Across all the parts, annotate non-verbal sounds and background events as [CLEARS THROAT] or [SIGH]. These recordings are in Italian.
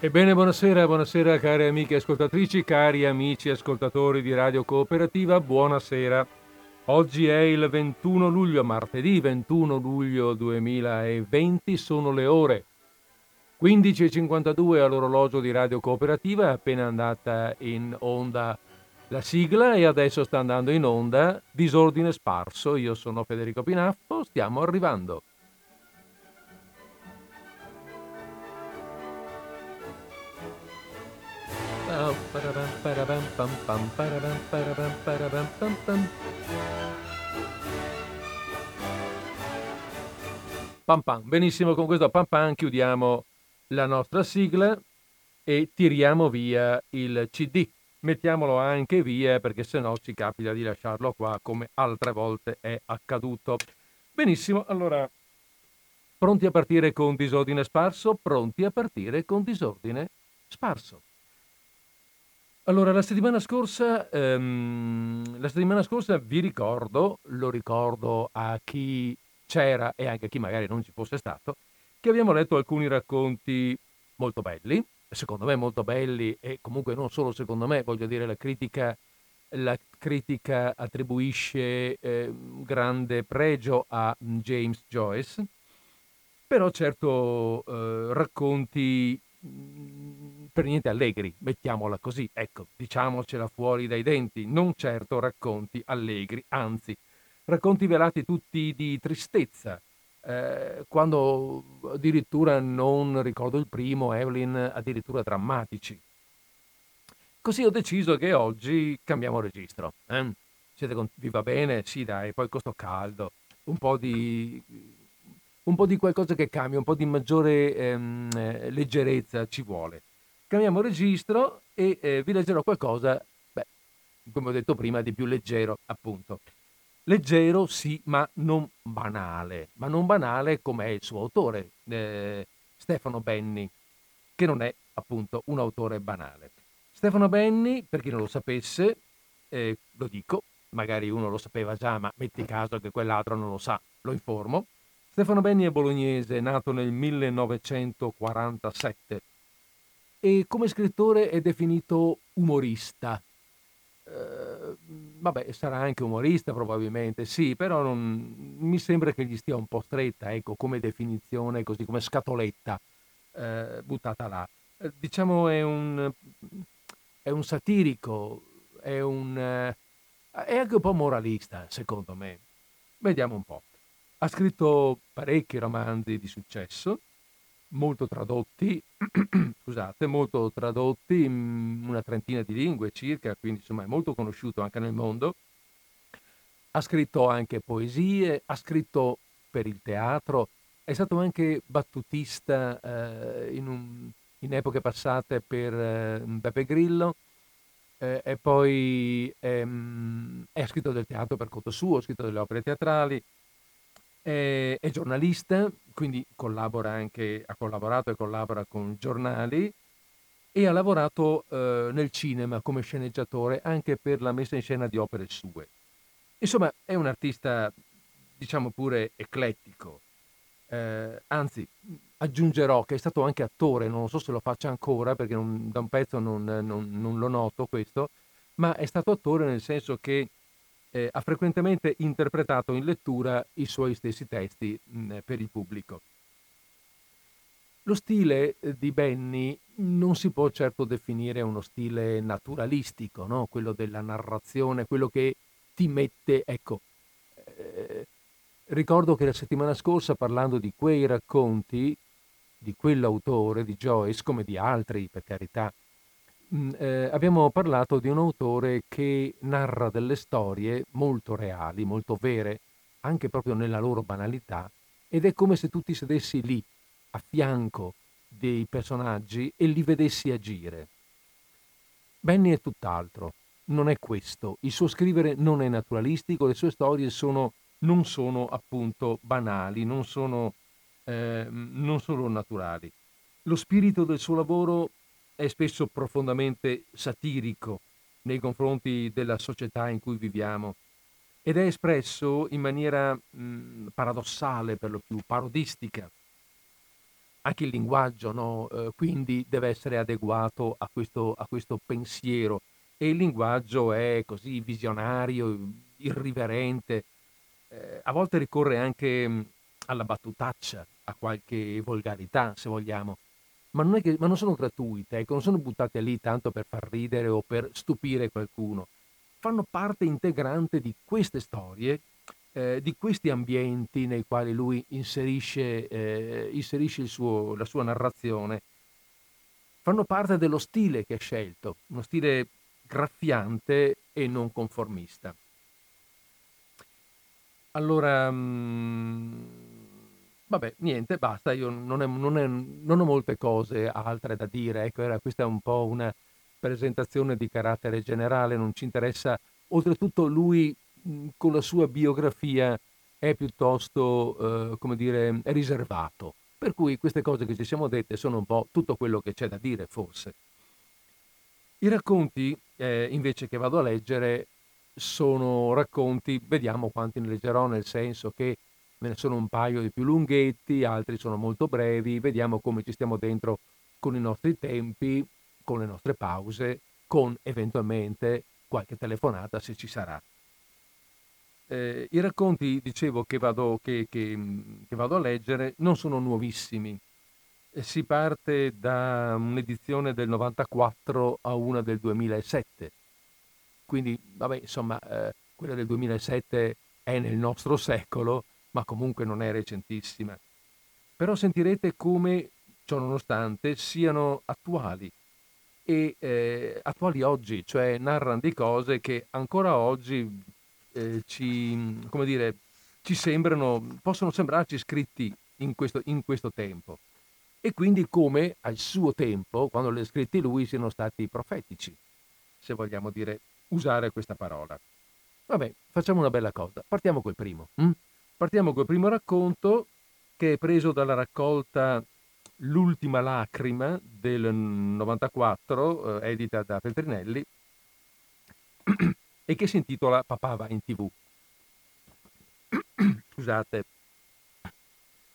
Ebbene, buonasera, buonasera cari amiche ascoltatrici, cari amici ascoltatori di Radio Cooperativa, buonasera. Oggi è il 21 luglio, martedì 21 luglio 2020, sono le ore 15.52 all'orologio di Radio Cooperativa, è appena andata in onda la sigla e adesso sta andando in onda Disordine Sparso. Io sono Federico Pinaffo, stiamo arrivando. Pam pam. Benissimo, con questo pam pam chiudiamo la nostra sigla e tiriamo via il CD. Mettiamolo anche via perché se no ci capita di lasciarlo qua come altre volte è accaduto. Benissimo, allora pronti a partire con disordine sparso? Pronti a partire con disordine sparso. Allora, la settimana scorsa, ehm, la settimana scorsa vi ricordo, lo ricordo a chi c'era e anche a chi magari non ci fosse stato, che abbiamo letto alcuni racconti molto belli, secondo me molto belli e comunque non solo secondo me, voglio dire la critica, la critica attribuisce eh, grande pregio a James Joyce, però certo eh, racconti mm, per niente allegri, mettiamola così, ecco, diciamocela fuori dai denti, non certo racconti allegri, anzi, racconti velati tutti di tristezza, eh, quando addirittura non ricordo il primo, Evelyn, addirittura drammatici. Così ho deciso che oggi cambiamo registro. Eh? Con... Vi va bene? Sì, dai, poi questo caldo, un po' di, un po' di qualcosa che cambia, un po' di maggiore ehm, eh, leggerezza ci vuole. Cambiamo registro e eh, vi leggerò qualcosa, beh, come ho detto prima, di più leggero, appunto. Leggero sì, ma non banale, ma non banale come è il suo autore, eh, Stefano Benni, che non è appunto un autore banale. Stefano Benni, per chi non lo sapesse, eh, lo dico, magari uno lo sapeva già, ma metti caso che quell'altro non lo sa, lo informo. Stefano Benni è bolognese, nato nel 1947 e come scrittore è definito umorista, Ehm, vabbè, sarà anche umorista probabilmente, sì, però non, mi sembra che gli stia un po' stretta, ecco, come definizione, così come scatoletta eh, buttata là. Eh, diciamo è un, è un satirico, è, un, eh, è anche un po' moralista, secondo me. Vediamo un po'. Ha scritto parecchi romanzi di successo, molto tradotti, [CLEARS THROAT] scusate, molto tradotti in una trentina di lingue circa, quindi insomma è molto conosciuto anche nel mondo. Ha scritto anche poesie, ha scritto per il teatro, è stato anche battutista eh, in, un, in, epoche passate per eh, Beppe Grillo eh, e poi ehm, ha scritto del teatro per conto suo, ha scritto delle opere teatrali, è, è giornalista, quindi collabora anche, ha collaborato e collabora con giornali e ha lavorato eh, nel cinema come sceneggiatore anche per la messa in scena di opere sue. Insomma, è un artista, diciamo pure, eclettico. Eh, anzi, aggiungerò che è stato anche attore, non so se lo faccia ancora perché non, da un pezzo non, non, non, lo noto questo, ma è stato attore nel senso che eh, ha frequentemente interpretato in lettura i suoi stessi testi mh, per il pubblico. Lo stile eh, di Benny non si può certo definire uno stile naturalistico, no? quello della narrazione, quello che ti mette, ecco, eh, ricordo che la settimana scorsa parlando di quei racconti, di quell'autore, di Joyce, come di altri per carità, eh, abbiamo parlato di un autore che narra delle storie molto reali, molto vere, anche proprio nella loro banalità, ed è come se tu ti sedessi lì, a fianco dei personaggi e li vedessi agire. Benny è tutt'altro, non è questo. Il suo scrivere non è naturalistico, le sue storie sono, non sono appunto banali, non sono, eh, non sono naturali. Lo spirito del suo lavoro è spesso profondamente satirico nei confronti della società in cui viviamo ed è espresso in maniera mh, paradossale, per lo più parodistica, anche il linguaggio, no? eh, quindi deve essere adeguato a questo, a questo pensiero. E il linguaggio è così visionario, irriverente, eh, a volte ricorre anche mm, alla battutaccia, a qualche volgarità, se vogliamo, ma non, che, ma non sono gratuite, ecco, non sono buttate lì tanto per far ridere o per stupire qualcuno. Fanno parte integrante di queste storie, eh, di questi ambienti nei quali lui inserisce, eh, inserisce suo, la sua narrazione. Fanno parte dello stile che ha scelto, uno stile graffiante e non conformista. Allora, mh, mm, vabbè, niente, basta, io non, è, non, è, non, ho molte cose altre da dire, ecco, era, questa è un po' una presentazione di carattere generale, non ci interessa, oltretutto lui con la sua biografia è piuttosto, eh, come dire, riservato, per cui queste cose che ci siamo dette sono un po' tutto quello che c'è da dire, forse. I racconti, eh, invece, che vado a leggere sono racconti, vediamo quanti ne leggerò, nel senso che ne sono un paio di più lunghetti, altri sono molto brevi, vediamo come ci stiamo dentro con i nostri tempi, con le nostre pause, con eventualmente qualche telefonata se ci sarà. Eh, I racconti, dicevo, che vado, che, che, che vado, a leggere non sono nuovissimi. Eh, si parte da un'edizione del 94 a una del 2007 quindi, vabbè, insomma, eh, quella del 2007 è nel nostro secolo, ma comunque non è recentissima. Però sentirete come, ciò nonostante, siano attuali e eh, attuali oggi, cioè narrano di cose che ancora oggi eh, ci, come dire, ci sembrano, possono sembrarci scritti in questo, in questo tempo. E quindi come al suo tempo, quando ha scritti lui, siano stati profetici, se vogliamo dire usare questa parola. Vabbè, facciamo una bella cosa. Partiamo col primo. Hm? Partiamo col primo racconto che è preso dalla raccolta L'ultima lacrima del 94, eh, edita da Feltrinelli, e che si intitola Papà va in tv. [COUGHS] Scusate.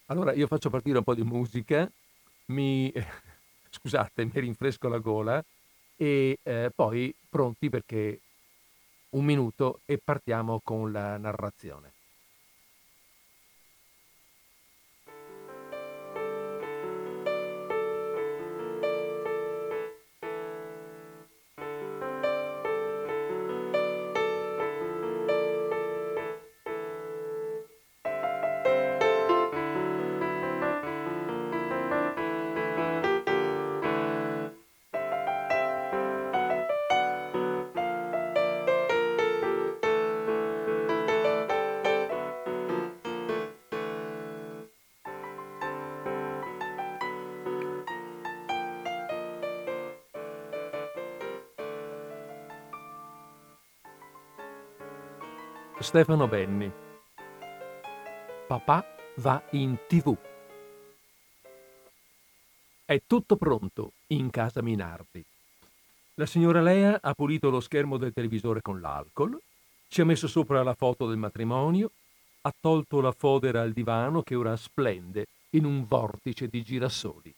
Allora io faccio partire un po' di musica, mi, [LAUGHS] scusate, mi rinfresco la gola e eh, poi pronti perché un minuto e partiamo con la narrazione. Stefano Benni. Papà va in tv. È tutto pronto in casa Minardi. La signora Lea ha pulito lo schermo del televisore con l'alcol, ci ha messo sopra la foto del matrimonio, ha tolto la fodera al divano che ora splende in un vortice di girasoli.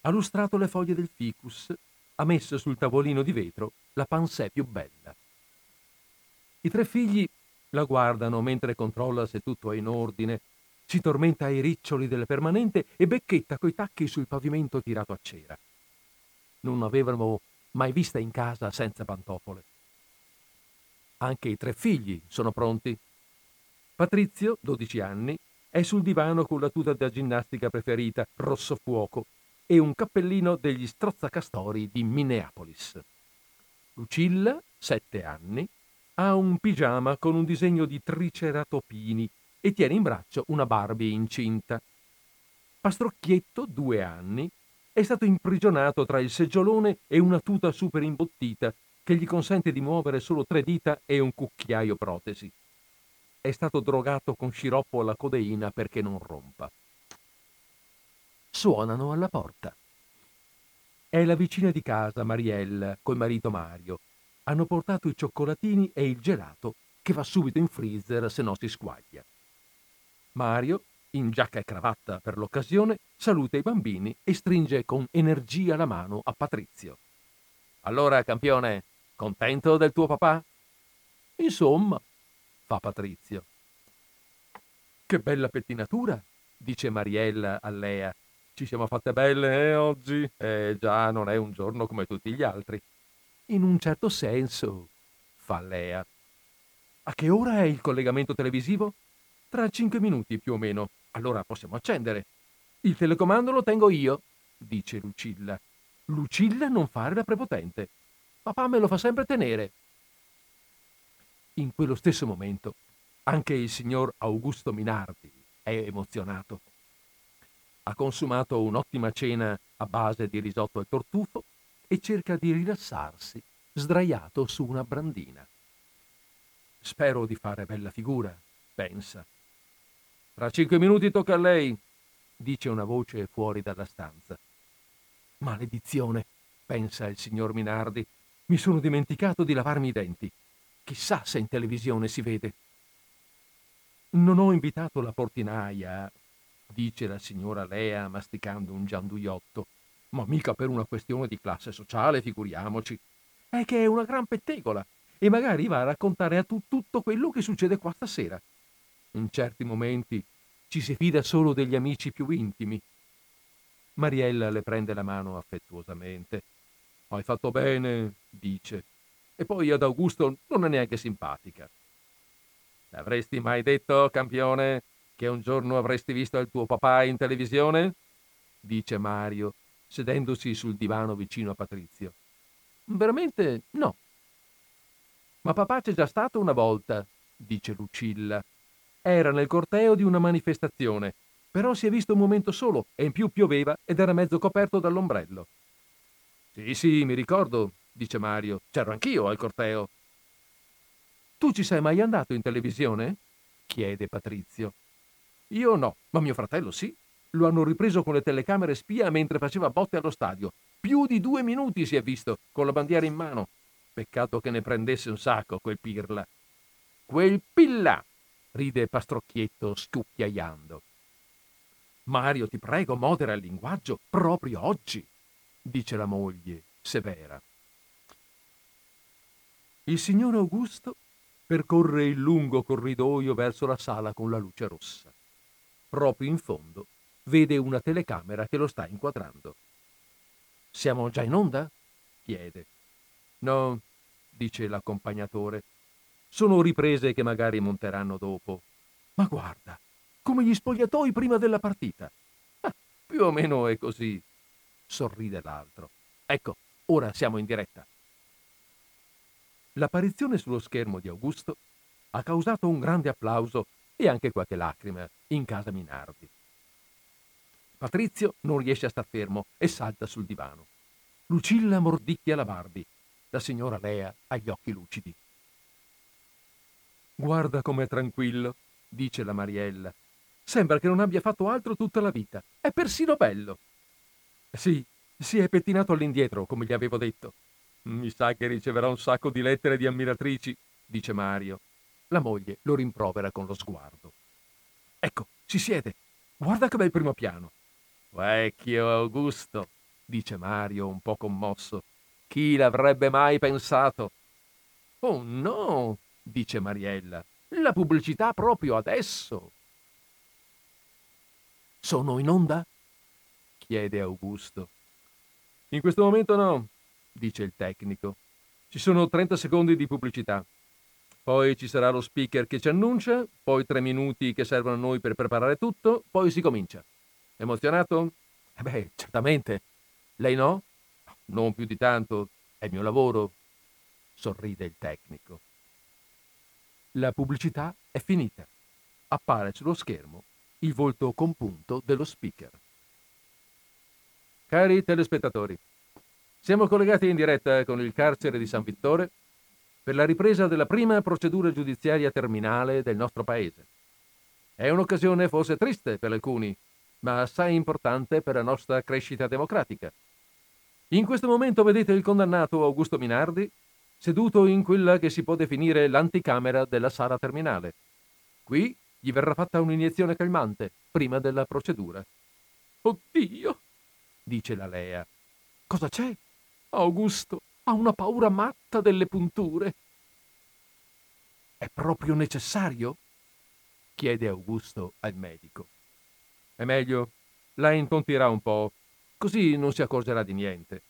Ha lustrato le foglie del ficus, ha messo sul tavolino di vetro la pansè più bella. I tre figli la guardano mentre controlla se tutto è in ordine, si tormenta ai riccioli del permanente e becchetta coi tacchi sul pavimento tirato a cera. Non avevano mai vista in casa senza pantofole. Anche i tre figli sono pronti. Patrizio, 12 anni, è sul divano con la tuta da ginnastica preferita, rosso fuoco, e un cappellino degli strozzacastori di Minneapolis. Lucilla, 7 anni, ha un pigiama con un disegno di triceratopini e tiene in braccio una Barbie incinta. Pastrocchietto, due anni, è stato imprigionato tra il seggiolone e una tuta super imbottita che gli consente di muovere solo tre dita e un cucchiaio protesi. È stato drogato con sciroppo alla codeina perché non rompa. Suonano alla porta. È la vicina di casa, Mariella, col marito Mario, hanno portato i cioccolatini e il gelato che va subito in freezer se no si squaglia. Mario in giacca e cravatta per l'occasione, saluta i bambini e stringe con energia la mano a Patrizio. Allora, campione, contento del tuo papà? Insomma, fa Patrizio. Che bella pettinatura, dice Mariella a Lea. Ci siamo fatte belle, eh, oggi? Eh, già, non è un giorno come tutti gli altri. In un certo senso, fa Lea. A che ora è il collegamento televisivo? Tra cinque minuti più o meno. Allora possiamo accendere. Il telecomando lo tengo io, dice Lucilla. Lucilla non fare la prepotente. Papà me lo fa sempre tenere. In quello stesso momento anche il signor Augusto Minardi è emozionato. Ha consumato un'ottima cena a base di risotto al tortufo e cerca di rilassarsi sdraiato su una brandina. Spero di fare bella figura, pensa. Tra cinque minuti tocca a lei, dice una voce fuori dalla stanza. Maledizione, pensa il signor Minardi. Mi sono dimenticato di lavarmi i denti. Chissà se in televisione si vede. Non ho invitato la portinaia, dice la signora Lea masticando un gianduiotto, ma mica per una questione di classe sociale, figuriamoci. È che è una gran pettegola e magari va a raccontare a tu tutto quello che succede qua stasera. In certi momenti ci si fida solo degli amici più intimi. Mariella le prende la mano affettuosamente. Hai fatto bene, dice. E poi ad Augusto non è neanche simpatica. L'avresti mai detto, campione, che un giorno avresti visto il tuo papà in televisione? dice Mario, sedendosi sul divano vicino a Patrizio. Veramente no, ma papà c'è già stato una volta, dice Lucilla. Era nel corteo di una manifestazione, però si è visto un momento solo e in più pioveva ed era mezzo coperto dall'ombrello. Sì, sì, mi ricordo, dice Mario. C'ero anch'io al corteo. Tu ci sei mai andato in televisione? chiede Patrizio. Io no, ma mio fratello sì. Lo hanno ripreso con le telecamere spia mentre faceva botte allo stadio. Più di due minuti si è visto, con la bandiera in mano. Peccato che ne prendesse un sacco quel pirla. Quel pilla! ride Pastrocchietto scucchiaiando. Mario, ti prego, modera il linguaggio proprio oggi, dice la moglie, severa. Il signor Augusto percorre il lungo corridoio verso la sala con la luce rossa. Proprio in fondo vede una telecamera che lo sta inquadrando. Siamo già in onda? chiede. No, dice l'accompagnatore. Sono riprese che magari monteranno dopo. Ma guarda, come gli spogliatoi prima della partita. Ah, più o meno è così, sorride l'altro. Ecco, ora siamo in diretta. L'apparizione sullo schermo di Augusto ha causato un grande applauso e anche qualche lacrima in casa Minardi. Patrizio non riesce a star fermo e salta sul divano. Lucilla mordicchia la Barbie la signora Lea ha gli occhi lucidi. Guarda com'è tranquillo, dice la Mariella. Sembra che non abbia fatto altro tutta la vita. È persino bello. Sì, si è pettinato all'indietro, come gli avevo detto. Mi sa che riceverà un sacco di lettere di ammiratrici, dice Mario. La moglie lo rimprovera con lo sguardo. Ecco, si siede. Guarda che bel primo piano. Vecchio Augusto, dice Mario un po' commosso. Chi l'avrebbe mai pensato? Oh no, dice Mariella, la pubblicità proprio adesso. Sono in onda? chiede Augusto. In questo momento no, dice il tecnico. Ci sono 30 secondi di pubblicità. Poi ci sarà lo speaker che ci annuncia, poi tre minuti che servono a noi per preparare tutto, poi si comincia. Emozionato? Eh beh, certamente. Lei no? Non più di tanto, è il mio lavoro, sorride il tecnico. La pubblicità è finita. Appare sullo schermo il volto compunto dello speaker. Cari telespettatori, siamo collegati in diretta con il carcere di San Vittore per la ripresa della prima procedura giudiziaria terminale del nostro paese. È un'occasione forse triste per alcuni, ma assai importante per la nostra crescita democratica. In questo momento vedete il condannato Augusto Minardi seduto in quella che si può definire l'anticamera della sala terminale. Qui gli verrà fatta un'iniezione calmante prima della procedura. Oddio, dice la Lea. Cosa c'è? Augusto ha una paura matta delle punture. È proprio necessario? chiede Augusto al medico. È meglio, la intontirà un po', così non si accorgerà di niente.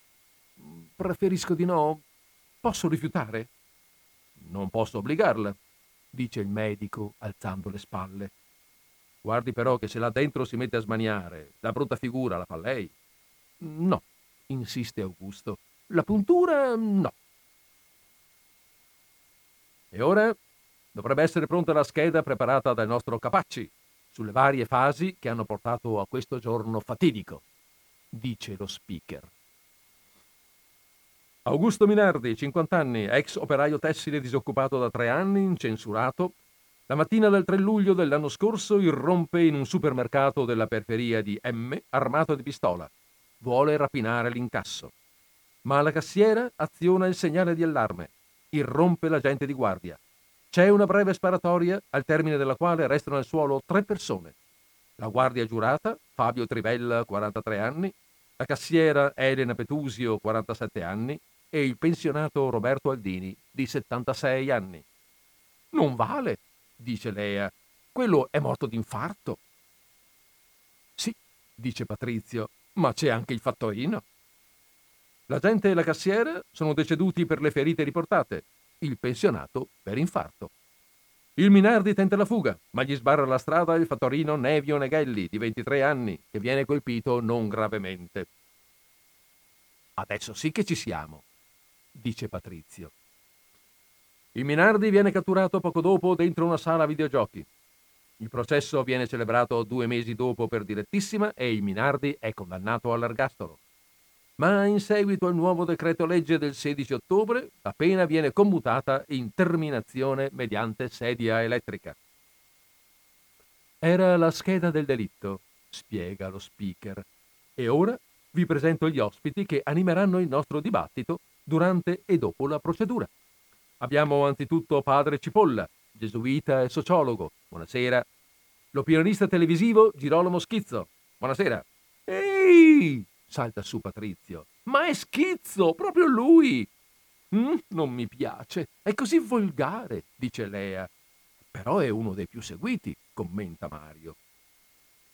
Preferisco di no. Posso rifiutare? Non posso obbligarla, dice il medico alzando le spalle. Guardi però che se là dentro si mette a smaniare, la brutta figura la fa lei. No, insiste Augusto. La puntura no. E ora dovrebbe essere pronta la scheda preparata dal nostro Capacci sulle varie fasi che hanno portato a questo giorno fatidico, dice lo speaker. Augusto Minardi, 50 anni, ex operaio tessile disoccupato da tre anni, incensurato, la mattina del 3 luglio dell'anno scorso irrompe in un supermercato della periferia di M armato di pistola. Vuole rapinare l'incasso. Ma la cassiera aziona il segnale di allarme. Irrompe l'agente di guardia. C'è una breve sparatoria, al termine della quale restano al suolo tre persone. La guardia giurata, Fabio Trivella, 43 anni, la cassiera Elena Petusio, 47 anni, e il pensionato Roberto Aldini, di 76 anni. Non vale, dice Lea. Quello è morto d'infarto. Sì, dice Patrizio, ma c'è anche il fattorino. La gente e la cassiera sono deceduti per le ferite riportate, il pensionato per infarto. Il Minardi tenta la fuga, ma gli sbarra la strada il fattorino Nevio Neghelli, di 23 anni, che viene colpito non gravemente. Adesso sì che ci siamo, dice Patrizio. Il Minardi viene catturato poco dopo dentro una sala videogiochi. Il processo viene celebrato due mesi dopo per direttissima e il Minardi è condannato all'ergastolo ma in seguito al nuovo decreto legge del 16 ottobre la pena viene commutata in terminazione mediante sedia elettrica. Era la scheda del delitto, spiega lo speaker, e ora vi presento gli ospiti che animeranno il nostro dibattito durante e dopo la procedura. Abbiamo anzitutto padre Cipolla, gesuita e sociologo. Buonasera. L'opinionista televisivo Girolamo Schizzo. Buonasera. Ehi! Salta su Patrizio. Ma è schizzo, proprio lui! Mm, non mi piace, è così volgare, dice Lea. Però è uno dei più seguiti, commenta Mario.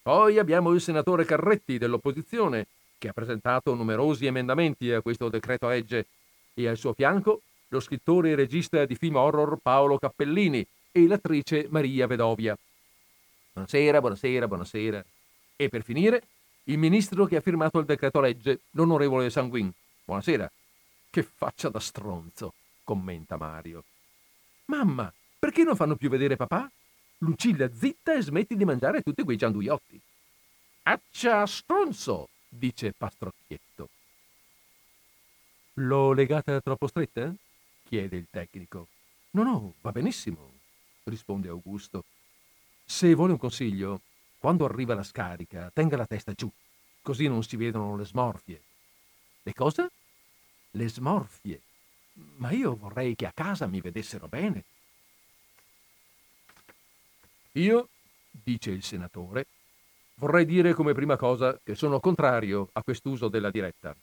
Poi abbiamo il senatore Carretti dell'opposizione, che ha presentato numerosi emendamenti a questo decreto legge, e al suo fianco lo scrittore e regista di film horror Paolo Cappellini e l'attrice Maria Vedovia. Buonasera, buonasera, buonasera. E per finire il ministro che ha firmato il decreto legge, l'onorevole Sanguin. Buonasera. Che faccia da stronzo, commenta Mario. Mamma, perché non fanno più vedere papà? Lucilla zitta e smetti di mangiare tutti quei gianduiotti. Accia stronzo, dice Pastrocchietto. L'ho legata troppo stretta? chiede il tecnico. No, no, va benissimo, risponde Augusto. Se vuole un consiglio, quando arriva la scarica, tenga la testa giù, così non si vedono le smorfie. Le cosa? Le smorfie. Ma io vorrei che a casa mi vedessero bene. Io, dice il senatore, vorrei dire come prima cosa che sono contrario a quest'uso della diretta.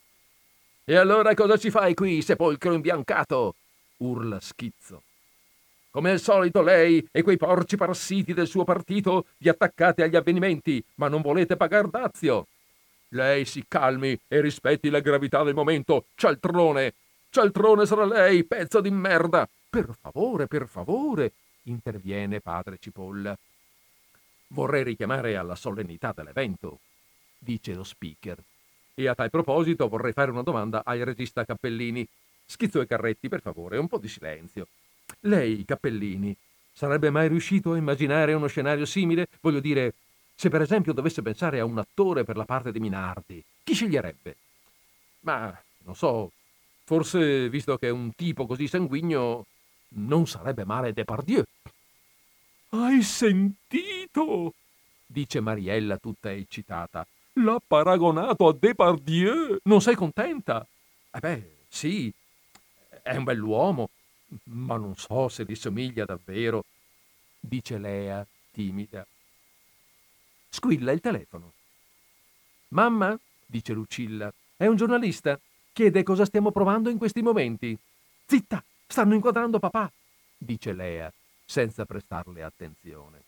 E allora cosa ci fai qui, sepolcro imbiancato? urla schizzo. Come al solito lei e quei porci parassiti del suo partito vi attaccate agli avvenimenti, ma non volete pagar dazio. Lei si calmi e rispetti la gravità del momento, cialtrone. Cialtrone sarà lei, pezzo di merda. Per favore, per favore, interviene padre Cipolla. Vorrei richiamare alla solennità dell'evento, dice lo speaker. E a tal proposito vorrei fare una domanda al regista Cappellini. Schizzo e Carretti, per favore, un po' di silenzio. Lei, Cappellini, sarebbe mai riuscito a immaginare uno scenario simile? Voglio dire, se per esempio dovesse pensare a un attore per la parte di Minardi, chi sceglierebbe? Ma, non so, forse, visto che è un tipo così sanguigno, non sarebbe male Depardieu. Hai sentito? dice Mariella tutta eccitata. L'ha paragonato a Depardieu. Non sei contenta? Eh beh, sì, è un bell'uomo, ma non so se gli somiglia davvero, dice Lea, timida. Squilla il telefono. Mamma, dice Lucilla, è un giornalista. Chiede cosa stiamo provando in questi momenti. Zitta, stanno inquadrando papà, dice Lea, senza prestarle attenzione.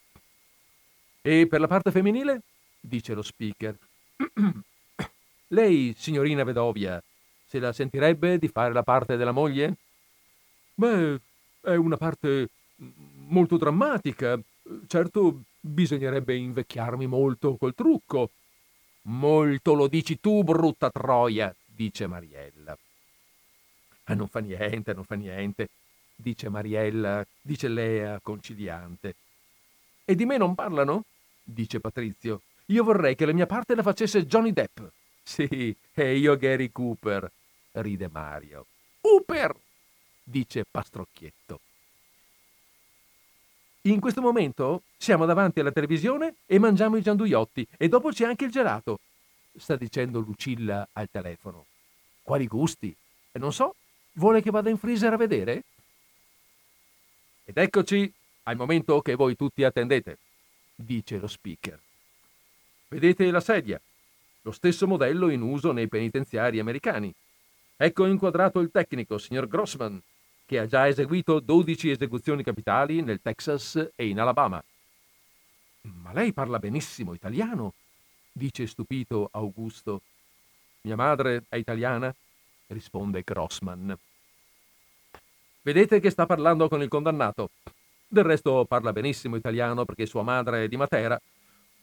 E per la parte femminile? dice lo speaker. [CLEARS THROAT] Lei, signorina Vedovia, se la sentirebbe di fare la parte della moglie? Beh, è una parte molto drammatica. Certo, bisognerebbe invecchiarmi molto col trucco. Molto lo dici tu, brutta troia, dice Mariella. Ah, non fa niente, non fa niente, dice Mariella, dice Lea, conciliante. E di me non parlano? dice Patrizio. Io vorrei che la mia parte la facesse Johnny Depp. Sì, e io Gary Cooper, ride Mario. Cooper! Dice Pastrocchietto. In questo momento siamo davanti alla televisione e mangiamo i gianduiotti e dopo c'è anche il gelato, sta dicendo Lucilla al telefono. Quali gusti? E non so, vuole che vada in freezer a vedere? Ed eccoci al momento che voi tutti attendete, dice lo speaker. Vedete la sedia, lo stesso modello in uso nei penitenziari americani. Ecco inquadrato il tecnico, signor Grossman, che ha già eseguito 12 esecuzioni capitali nel Texas e in Alabama. Ma lei parla benissimo italiano, dice stupito Augusto. Mia madre è italiana, risponde Grossman. Vedete che sta parlando con il condannato. Del resto parla benissimo italiano perché sua madre è di Matera.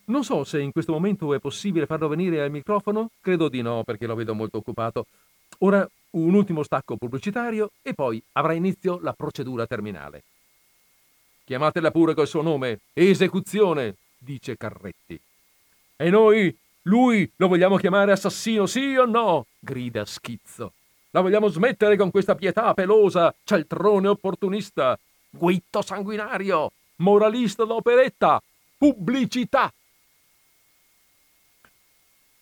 Non so se in questo momento è possibile farlo venire al microfono, credo di no perché lo vedo molto occupato. Ora un ultimo stacco pubblicitario e poi avrà inizio la procedura terminale. Chiamatela pure col suo nome, esecuzione, dice Carretti. E noi, lui, lo vogliamo chiamare assassino, sì o no? grida Schizzo. La vogliamo smettere con questa pietà pelosa, cialtrone opportunista, guitto sanguinario, moralista d'operetta, pubblicità.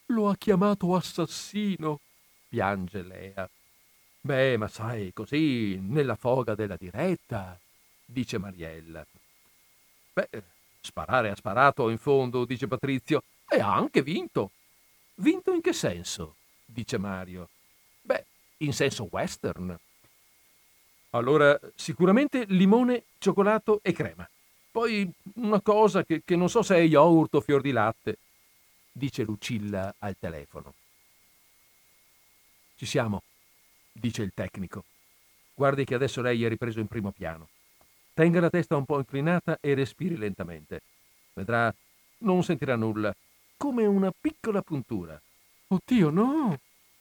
Lo ha chiamato assassino, piange Lea. Beh, ma sai, così, nella foga della diretta, dice Mariella. Beh, sparare ha sparato in fondo, dice Patrizio, e ha anche vinto. Vinto in che senso? dice Mario. Beh, in senso western. Allora, sicuramente limone, cioccolato e crema. Poi una cosa che, che non so se è yogurt o fior di latte, dice Lucilla al telefono. Ci siamo, dice il tecnico. Guardi che adesso lei è ripreso in primo piano. Tenga la testa un po' inclinata e respiri lentamente. Vedrà, non sentirà nulla, come una piccola puntura. Oddio, no!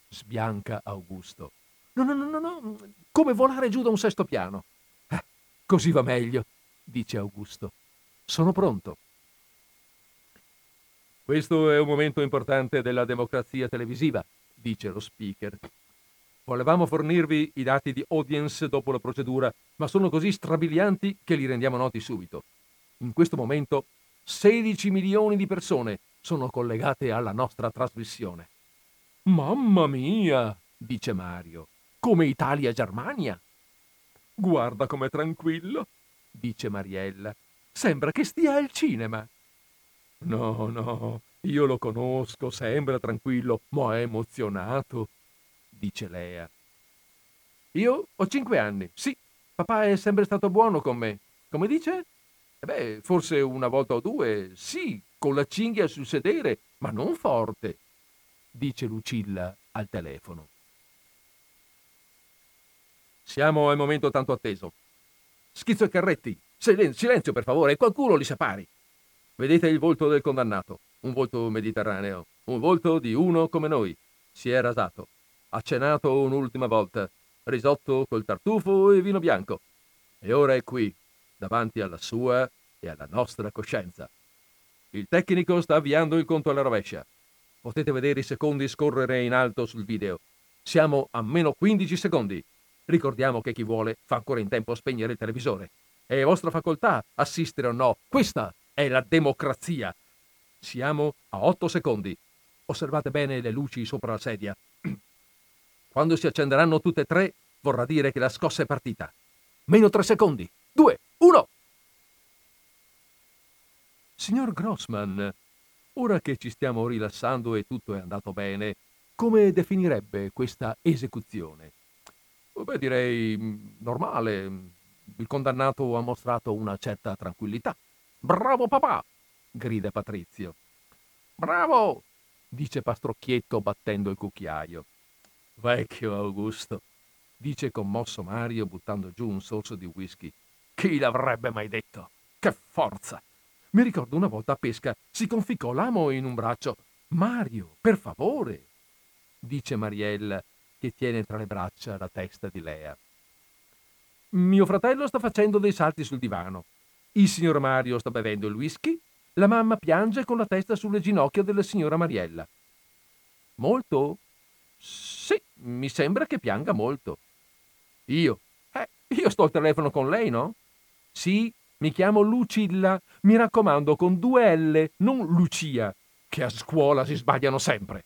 sbianca Augusto. No, no, no, no, no, come volare giù da un sesto piano. Eh, così va meglio, dice Augusto. Sono pronto. Questo è un momento importante della democrazia televisiva, dice lo speaker. Volevamo fornirvi i dati di audience dopo la procedura, ma sono così strabilianti che li rendiamo noti subito. In questo momento 16 milioni di persone sono collegate alla nostra trasmissione. Mamma mia, dice Mario, come Italia-Germania. Guarda com'è tranquillo, dice Mariella. Sembra che stia al cinema. No, no, io lo conosco, sembra tranquillo, ma è emozionato dice Lea. Io ho cinque anni. Sì, papà è sempre stato buono con me. Come dice? Eh beh, forse una volta o due, sì, con la cinghia sul sedere, ma non forte, dice Lucilla al telefono. Siamo al momento tanto atteso. Schizzo e Carretti, silenzio per favore, qualcuno li separi. Vedete il volto del condannato, un volto mediterraneo, un volto di uno come noi. Si è rasato, ha cenato un'ultima volta, risotto col tartufo e vino bianco. E ora è qui, davanti alla sua e alla nostra coscienza. Il tecnico sta avviando il conto alla rovescia. Potete vedere i secondi scorrere in alto sul video. Siamo a meno 15 secondi. Ricordiamo che chi vuole fa ancora in tempo a spegnere il televisore. È vostra facoltà assistere o no. Questa è la democrazia. Siamo a 8 secondi. Osservate bene le luci sopra la sedia. [CLEARS THROAT] Quando si accenderanno tutte e tre, vorrà dire che la scossa è partita. Meno tre secondi. Due, uno. Signor Grossman, ora che ci stiamo rilassando e tutto è andato bene, come definirebbe questa esecuzione? Beh, direi mm, normale. Il condannato ha mostrato una certa tranquillità. Bravo papà! Grida Patrizio. Bravo! dice Pastrocchietto battendo il cucchiaio. Vecchio Augusto, dice commosso Mario buttando giù un sorso di whisky. Chi l'avrebbe mai detto? Che forza! Mi ricordo una volta a pesca si conficcò l'amo in un braccio. Mario, per favore, dice Mariella che tiene tra le braccia la testa di Lea. Mio fratello sta facendo dei salti sul divano. Il signor Mario sta bevendo il whisky. La mamma piange con la testa sulle ginocchia della signora Mariella. Molto? Sì, mi sembra che pianga molto. Io? Eh, io sto al telefono con lei, no? Sì, mi chiamo Lucilla. Mi raccomando, con due L, non Lucia, che a scuola si sbagliano sempre.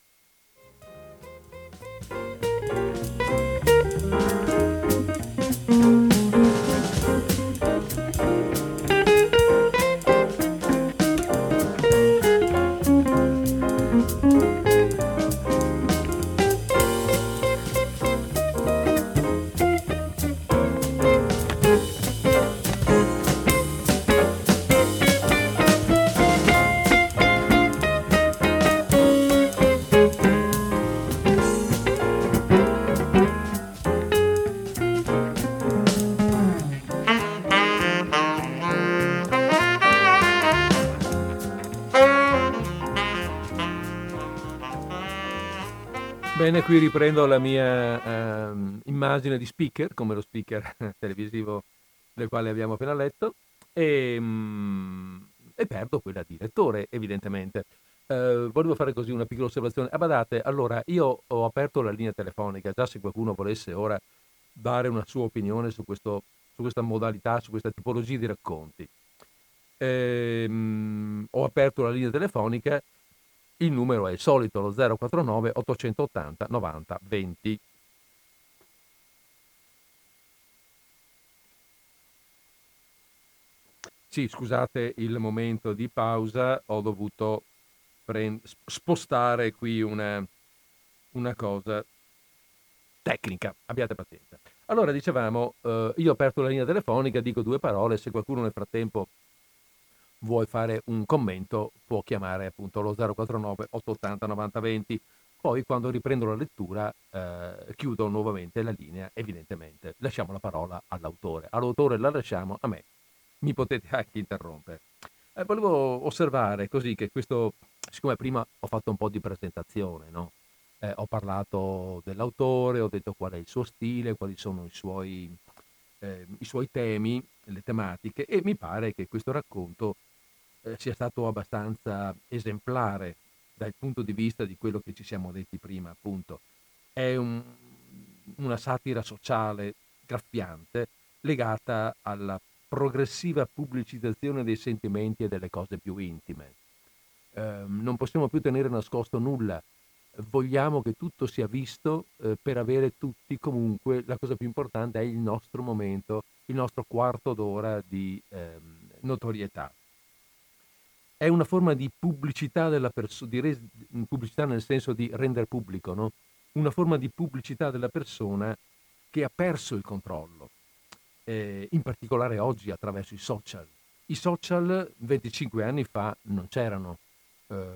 Bene, qui riprendo la mia eh, immagine di speaker, come lo speaker [LAUGHS] televisivo del quale abbiamo appena letto, e, mm, e perdo quella di lettore, evidentemente. Eh, volevo fare così una piccola osservazione. Ah, badate, allora, io ho aperto la linea telefonica, già se qualcuno volesse ora dare una sua opinione su, questo, su questa modalità, su questa tipologia di racconti. Eh, ho aperto la linea telefonica il numero è il solito, lo 049 880 90 20. Sì, scusate il momento di pausa, ho dovuto prend- spostare qui una, una, cosa tecnica, abbiate pazienza. Allora, dicevamo, eh, io ho aperto la linea telefonica, dico due parole, se qualcuno nel frattempo vuoi fare un commento può chiamare appunto lo 049 880 9020. Poi quando riprendo la lettura eh, chiudo nuovamente la linea, evidentemente. Lasciamo la parola all'autore. All'autore la lasciamo, a me mi potete anche interrompere. Eh, volevo osservare così che questo, siccome prima ho fatto un po' di presentazione, no? eh, ho parlato dell'autore, ho detto qual è il suo stile, quali sono i suoi, eh, i suoi temi, le tematiche e mi pare che questo racconto eh, sia stato abbastanza esemplare dal punto di vista di quello che ci siamo detti prima, appunto. È un, una satira sociale graffiante legata alla progressiva pubblicizzazione dei sentimenti e delle cose più intime. Eh, non possiamo più tenere nascosto nulla, vogliamo che tutto sia visto eh, per avere tutti comunque, la cosa più importante è il nostro momento, il nostro quarto d'ora di eh, notorietà è una forma di pubblicità persona, di res- pubblicità nel senso di rendere pubblico, no? una forma di pubblicità della persona che ha perso il controllo, eh, in particolare oggi attraverso i social. I social 25 anni fa non c'erano eh,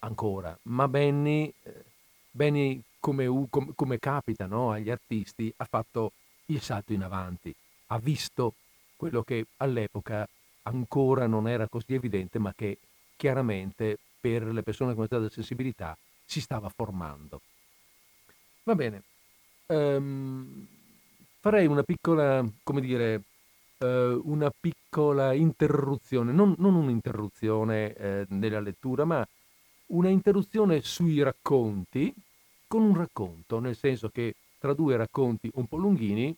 ancora, ma Benny, eh, Benny come, come, come, capita no? agli artisti, ha fatto il salto in avanti, ha visto quello che all'epoca ancora non era così evidente, ma che chiaramente per le persone con questa sensibilità si stava formando. Va bene, um, farei una piccola, come dire, uh, una piccola interruzione, non, non un'interruzione eh, nella lettura, ma una interruzione sui racconti con un racconto, nel senso che tra due racconti un po' lunghini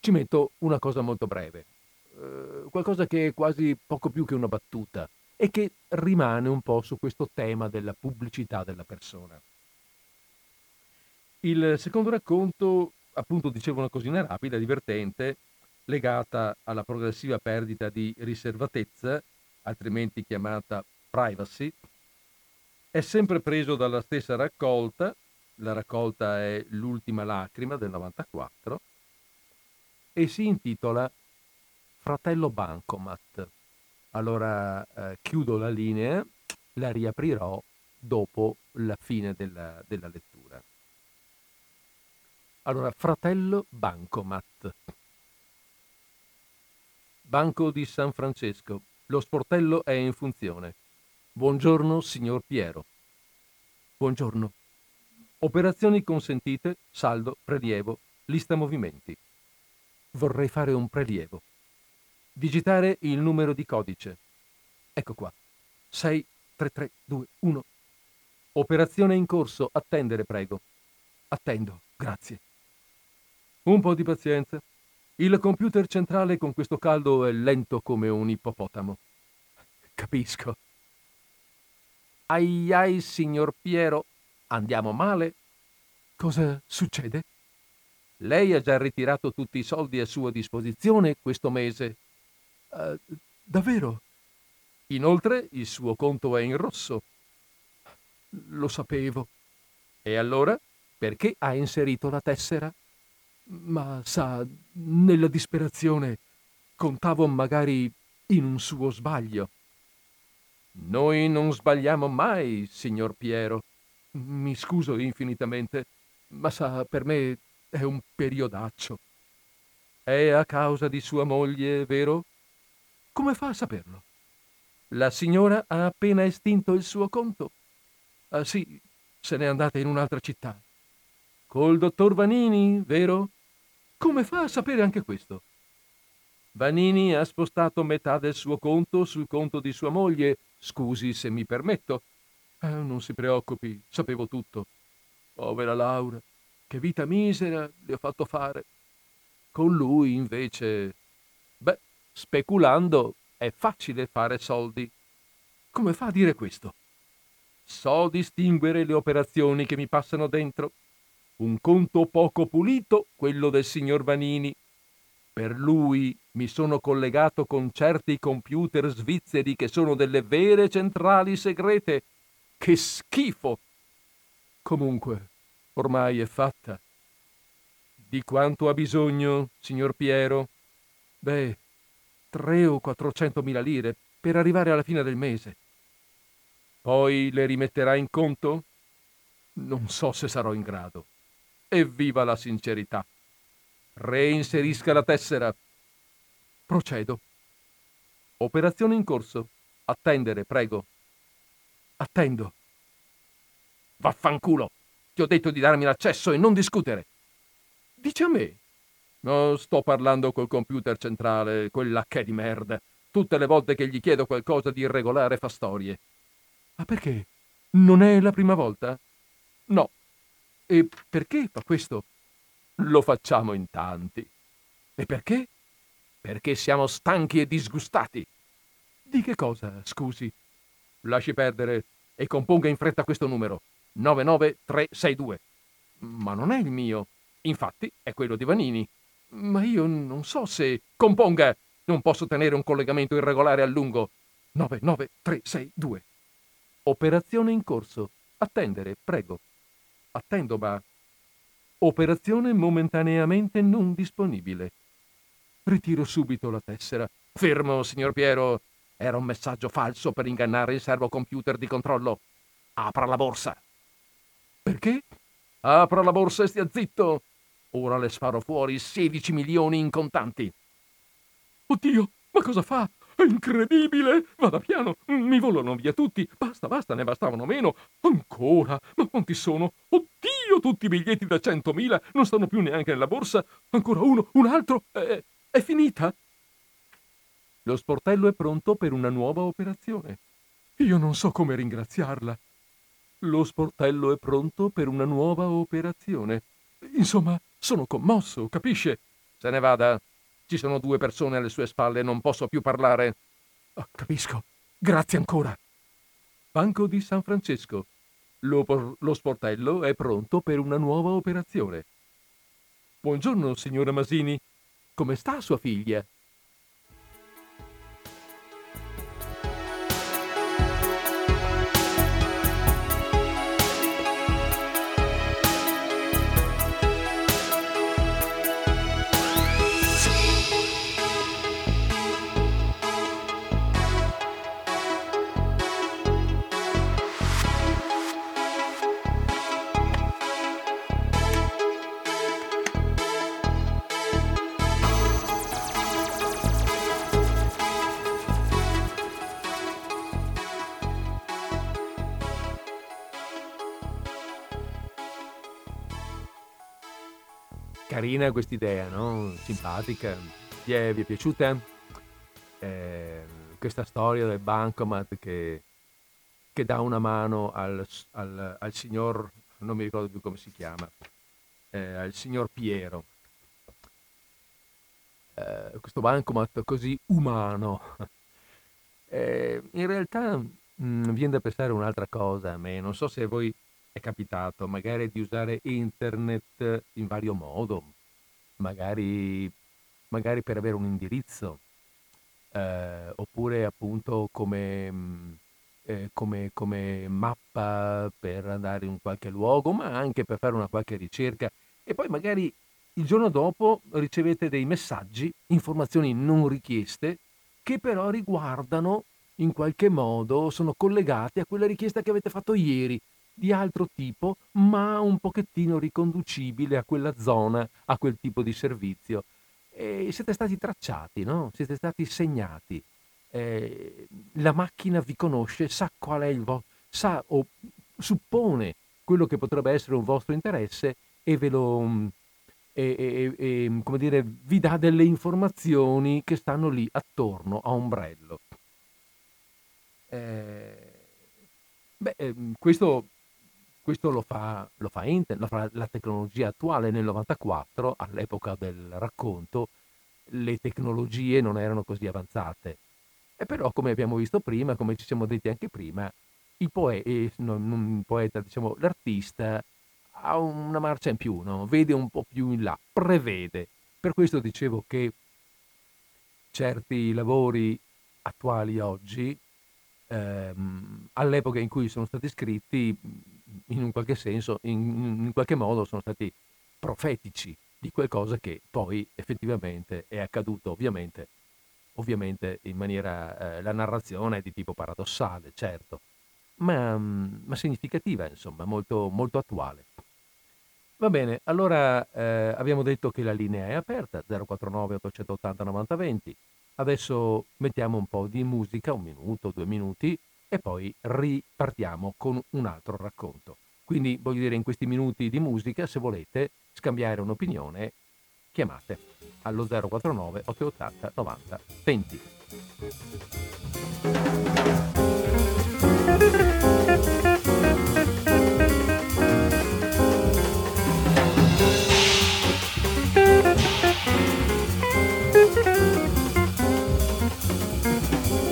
ci metto una cosa molto breve, uh, qualcosa che è quasi poco più che una battuta e che rimane un po' su questo tema della pubblicità della persona. Il secondo racconto, appunto, dicevo una cosina rapida, divertente, legata alla progressiva perdita di riservatezza altrimenti chiamata privacy, è sempre preso dalla stessa raccolta, la raccolta è L'ultima lacrima del 94, e si intitola Fratello Bancomat. Allora eh, chiudo la linea, la riaprirò dopo la fine della, della lettura. Allora, Fratello Bancomat. Banco di San Francesco. Lo sportello è in funzione. Buongiorno, signor Piero. Buongiorno. Operazioni consentite, saldo, prelievo, lista movimenti. Vorrei fare un prelievo. Digitare il numero di codice. Ecco qua. 63321. Operazione in corso. Attendere, prego. Attendo, grazie. Un po' di pazienza. Il computer centrale con questo caldo è lento come un ippopotamo. Capisco. Ai ai, signor Piero, andiamo male? Cosa succede? Lei ha già ritirato tutti i soldi a sua disposizione questo mese. Uh, davvero? Inoltre il suo conto è in rosso. Lo sapevo. E allora? Perché ha inserito la tessera? Ma sa, nella disperazione contavo magari in un suo sbaglio. Noi non sbagliamo mai, signor Piero. Mi scuso infinitamente, ma sa, per me è un periodaccio. È a causa di sua moglie, vero? Come fa a saperlo? La signora ha appena estinto il suo conto. Ah, sì, se n'è andata in un'altra città. Col dottor Vanini, vero? Come fa a sapere anche questo? Vanini ha spostato metà del suo conto sul conto di sua moglie. Scusi se mi permetto. Eh, non si preoccupi, sapevo tutto. Povera Laura, che vita misera le ho fatto fare. Con lui, invece... Beh, speculando è facile fare soldi. Come fa a dire questo? So distinguere le operazioni che mi passano dentro. Un conto poco pulito, quello del signor Vanini, per lui mi sono collegato con certi computer svizzeri che sono delle vere centrali segrete. Che schifo! Comunque, ormai è fatta. Di quanto ha bisogno, signor Piero? Beh, tre o quattrocentomila lire per arrivare alla fine del mese. Poi le rimetterà in conto? Non so se sarò in grado. Evviva la sincerità! Reinserisca la tessera. Procedo. Operazione in corso. Attendere, prego. Attendo. Vaffanculo! Ti ho detto di darmi l'accesso e non discutere. Dice a me. No, sto parlando col computer centrale, quella che di merda. Tutte le volte che gli chiedo qualcosa di irregolare fa storie. Ma perché? Non è la prima volta? No. E perché fa questo? Lo facciamo in tanti. E perché? Perché siamo stanchi e disgustati. Di che cosa, scusi? Lasci perdere e componga in fretta questo numero. 99362. Ma non è il mio. Infatti è quello di Vanini. Ma io non so se... Componga! Non posso tenere un collegamento irregolare a lungo. 99362. Operazione in corso. Attendere, prego. Attendo, ma Operazione momentaneamente non disponibile. Ritiro subito la tessera. Fermo, signor Piero. Era un messaggio falso per ingannare il servo computer di controllo. Apra la borsa. Perché? Apra la borsa e stia zitto. Ora le sparo fuori 16 milioni in contanti. Oddio, ma cosa fa? È incredibile! Vada piano, mi volano via tutti. Basta, basta, ne bastavano meno. Ancora? Ma quanti sono? Oddio, tutti i biglietti da centomila non stanno più neanche nella borsa. Ancora uno, un altro. È, è finita? Lo sportello è pronto per una nuova operazione. Io non so come ringraziarla. Lo sportello è pronto per una nuova operazione. Insomma, sono commosso, capisce? Se ne vada. Ci sono due persone alle sue spalle non posso più parlare. Oh, capisco. Grazie ancora. Banco di San Francesco. Lo, lo sportello è pronto per una nuova operazione. Buongiorno, signora Masini. Come sta sua figlia? Carina quest'idea, no? Simpatica. Vi è, vi è piaciuta? Eh, questa storia del bancomat che, che dà una mano al, al, al, signor, non mi ricordo più come si chiama, eh, al signor Piero. Eh, questo bancomat così umano. [LAUGHS] Eh, in realtà mh, mm, viene da pensare un'altra cosa a me, non so se a voi è capitato magari di usare internet in vario modo, magari, magari per avere un indirizzo, eh, oppure appunto come, mm, eh, come, come mappa per andare in qualche luogo, ma anche per fare una qualche ricerca. E poi magari il giorno dopo ricevete dei messaggi, informazioni non richieste, che però riguardano in qualche modo, sono collegati a quella richiesta che avete fatto ieri di altro tipo, ma un pochettino riconducibile a quella zona, a quel tipo di servizio. E siete stati tracciati, no? Siete stati segnati. Eh, la macchina vi conosce, sa qual è il vostro, sa o suppone quello che potrebbe essere un vostro interesse e ve lo, mm, e, e, e, come dire, vi dà delle informazioni che stanno lì attorno a ombrello. Eh, beh, ehm, questo questo lo fa, lo fa Intel, lo fa la tecnologia attuale. Nel 94, all'epoca del racconto, le tecnologie non erano così avanzate. E però, come abbiamo visto prima, come ci siamo detti anche prima, il, poe- non, non il poeta, diciamo, l'artista ha una marcia in più, no? vede un po' più in là, prevede. Per questo dicevo che certi lavori attuali oggi, ehm, all'epoca in cui sono stati scritti, in un qualche senso, in, in qualche modo sono stati profetici di qualcosa che poi effettivamente è accaduto, ovviamente, ovviamente in maniera, eh, la narrazione è di tipo paradossale, certo, ma, ma significativa, insomma, molto, molto attuale. Va bene, allora eh, abbiamo detto che la linea è aperta, 049 880 9020. Adesso mettiamo un po' di musica, un minuto, due minuti, e poi ripartiamo con un altro racconto. Quindi voglio dire, in questi minuti di musica, se volete scambiare un'opinione, chiamate allo 049 880 90 20.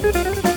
Thank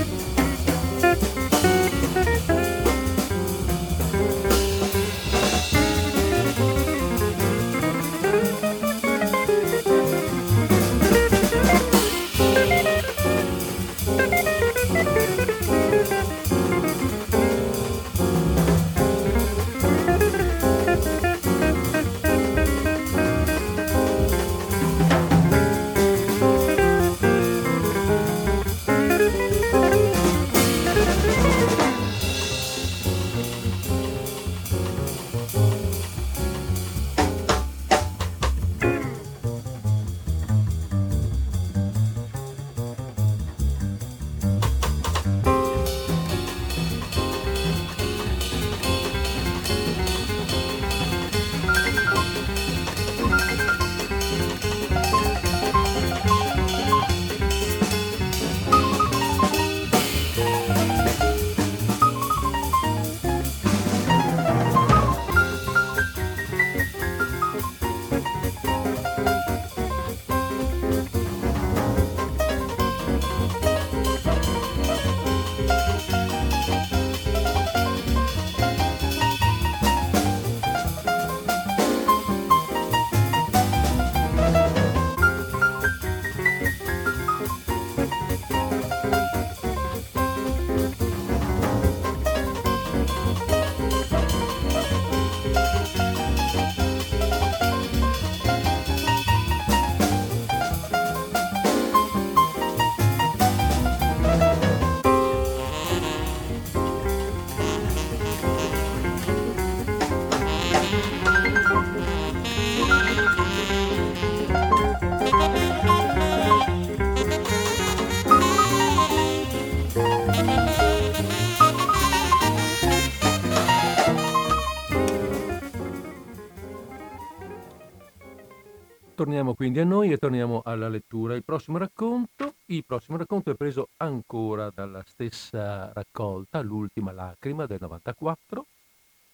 Torniamo quindi a noi e torniamo alla lettura. Il prossimo racconto, il prossimo racconto è preso ancora dalla stessa raccolta, L'ultima lacrima del 94,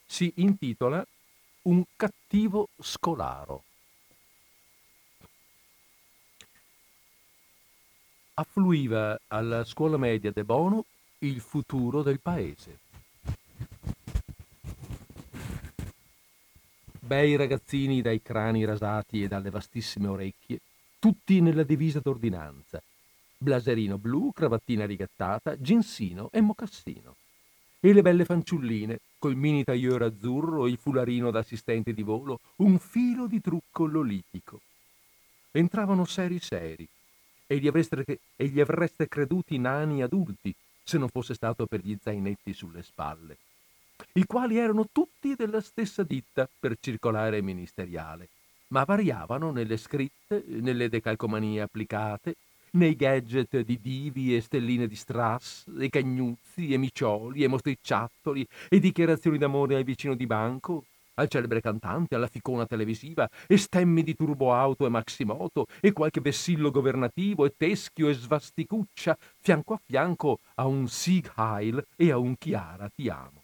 si intitola Un cattivo scolaro. Affluiva alla scuola media de Bono il futuro del paese. Bei ragazzini dai crani rasati e dalle vastissime orecchie, tutti nella divisa d'ordinanza, blaserino blu, cravattina rigattata, ginsino e mocassino. E le belle fanciulline, col mini tailleur azzurro, il fularino da assistente di volo, un filo di trucco lolitico. Entravano seri seri, e gli, avreste, e gli avreste creduti nani adulti, se non fosse stato per gli zainetti sulle spalle i quali erano tutti della stessa ditta per circolare ministeriale, ma variavano nelle scritte, nelle decalcomanie applicate, nei gadget di divi e stelline di strass, e cagnuzzi, e micioli, e mostricciattoli, e dichiarazioni d'amore al vicino di banco, al celebre cantante, alla ficona televisiva, e stemmi di turboauto e maximoto, e qualche vessillo governativo, e teschio e svasticuccia, fianco a fianco a un Sieg Heil e a un Chiara ti amo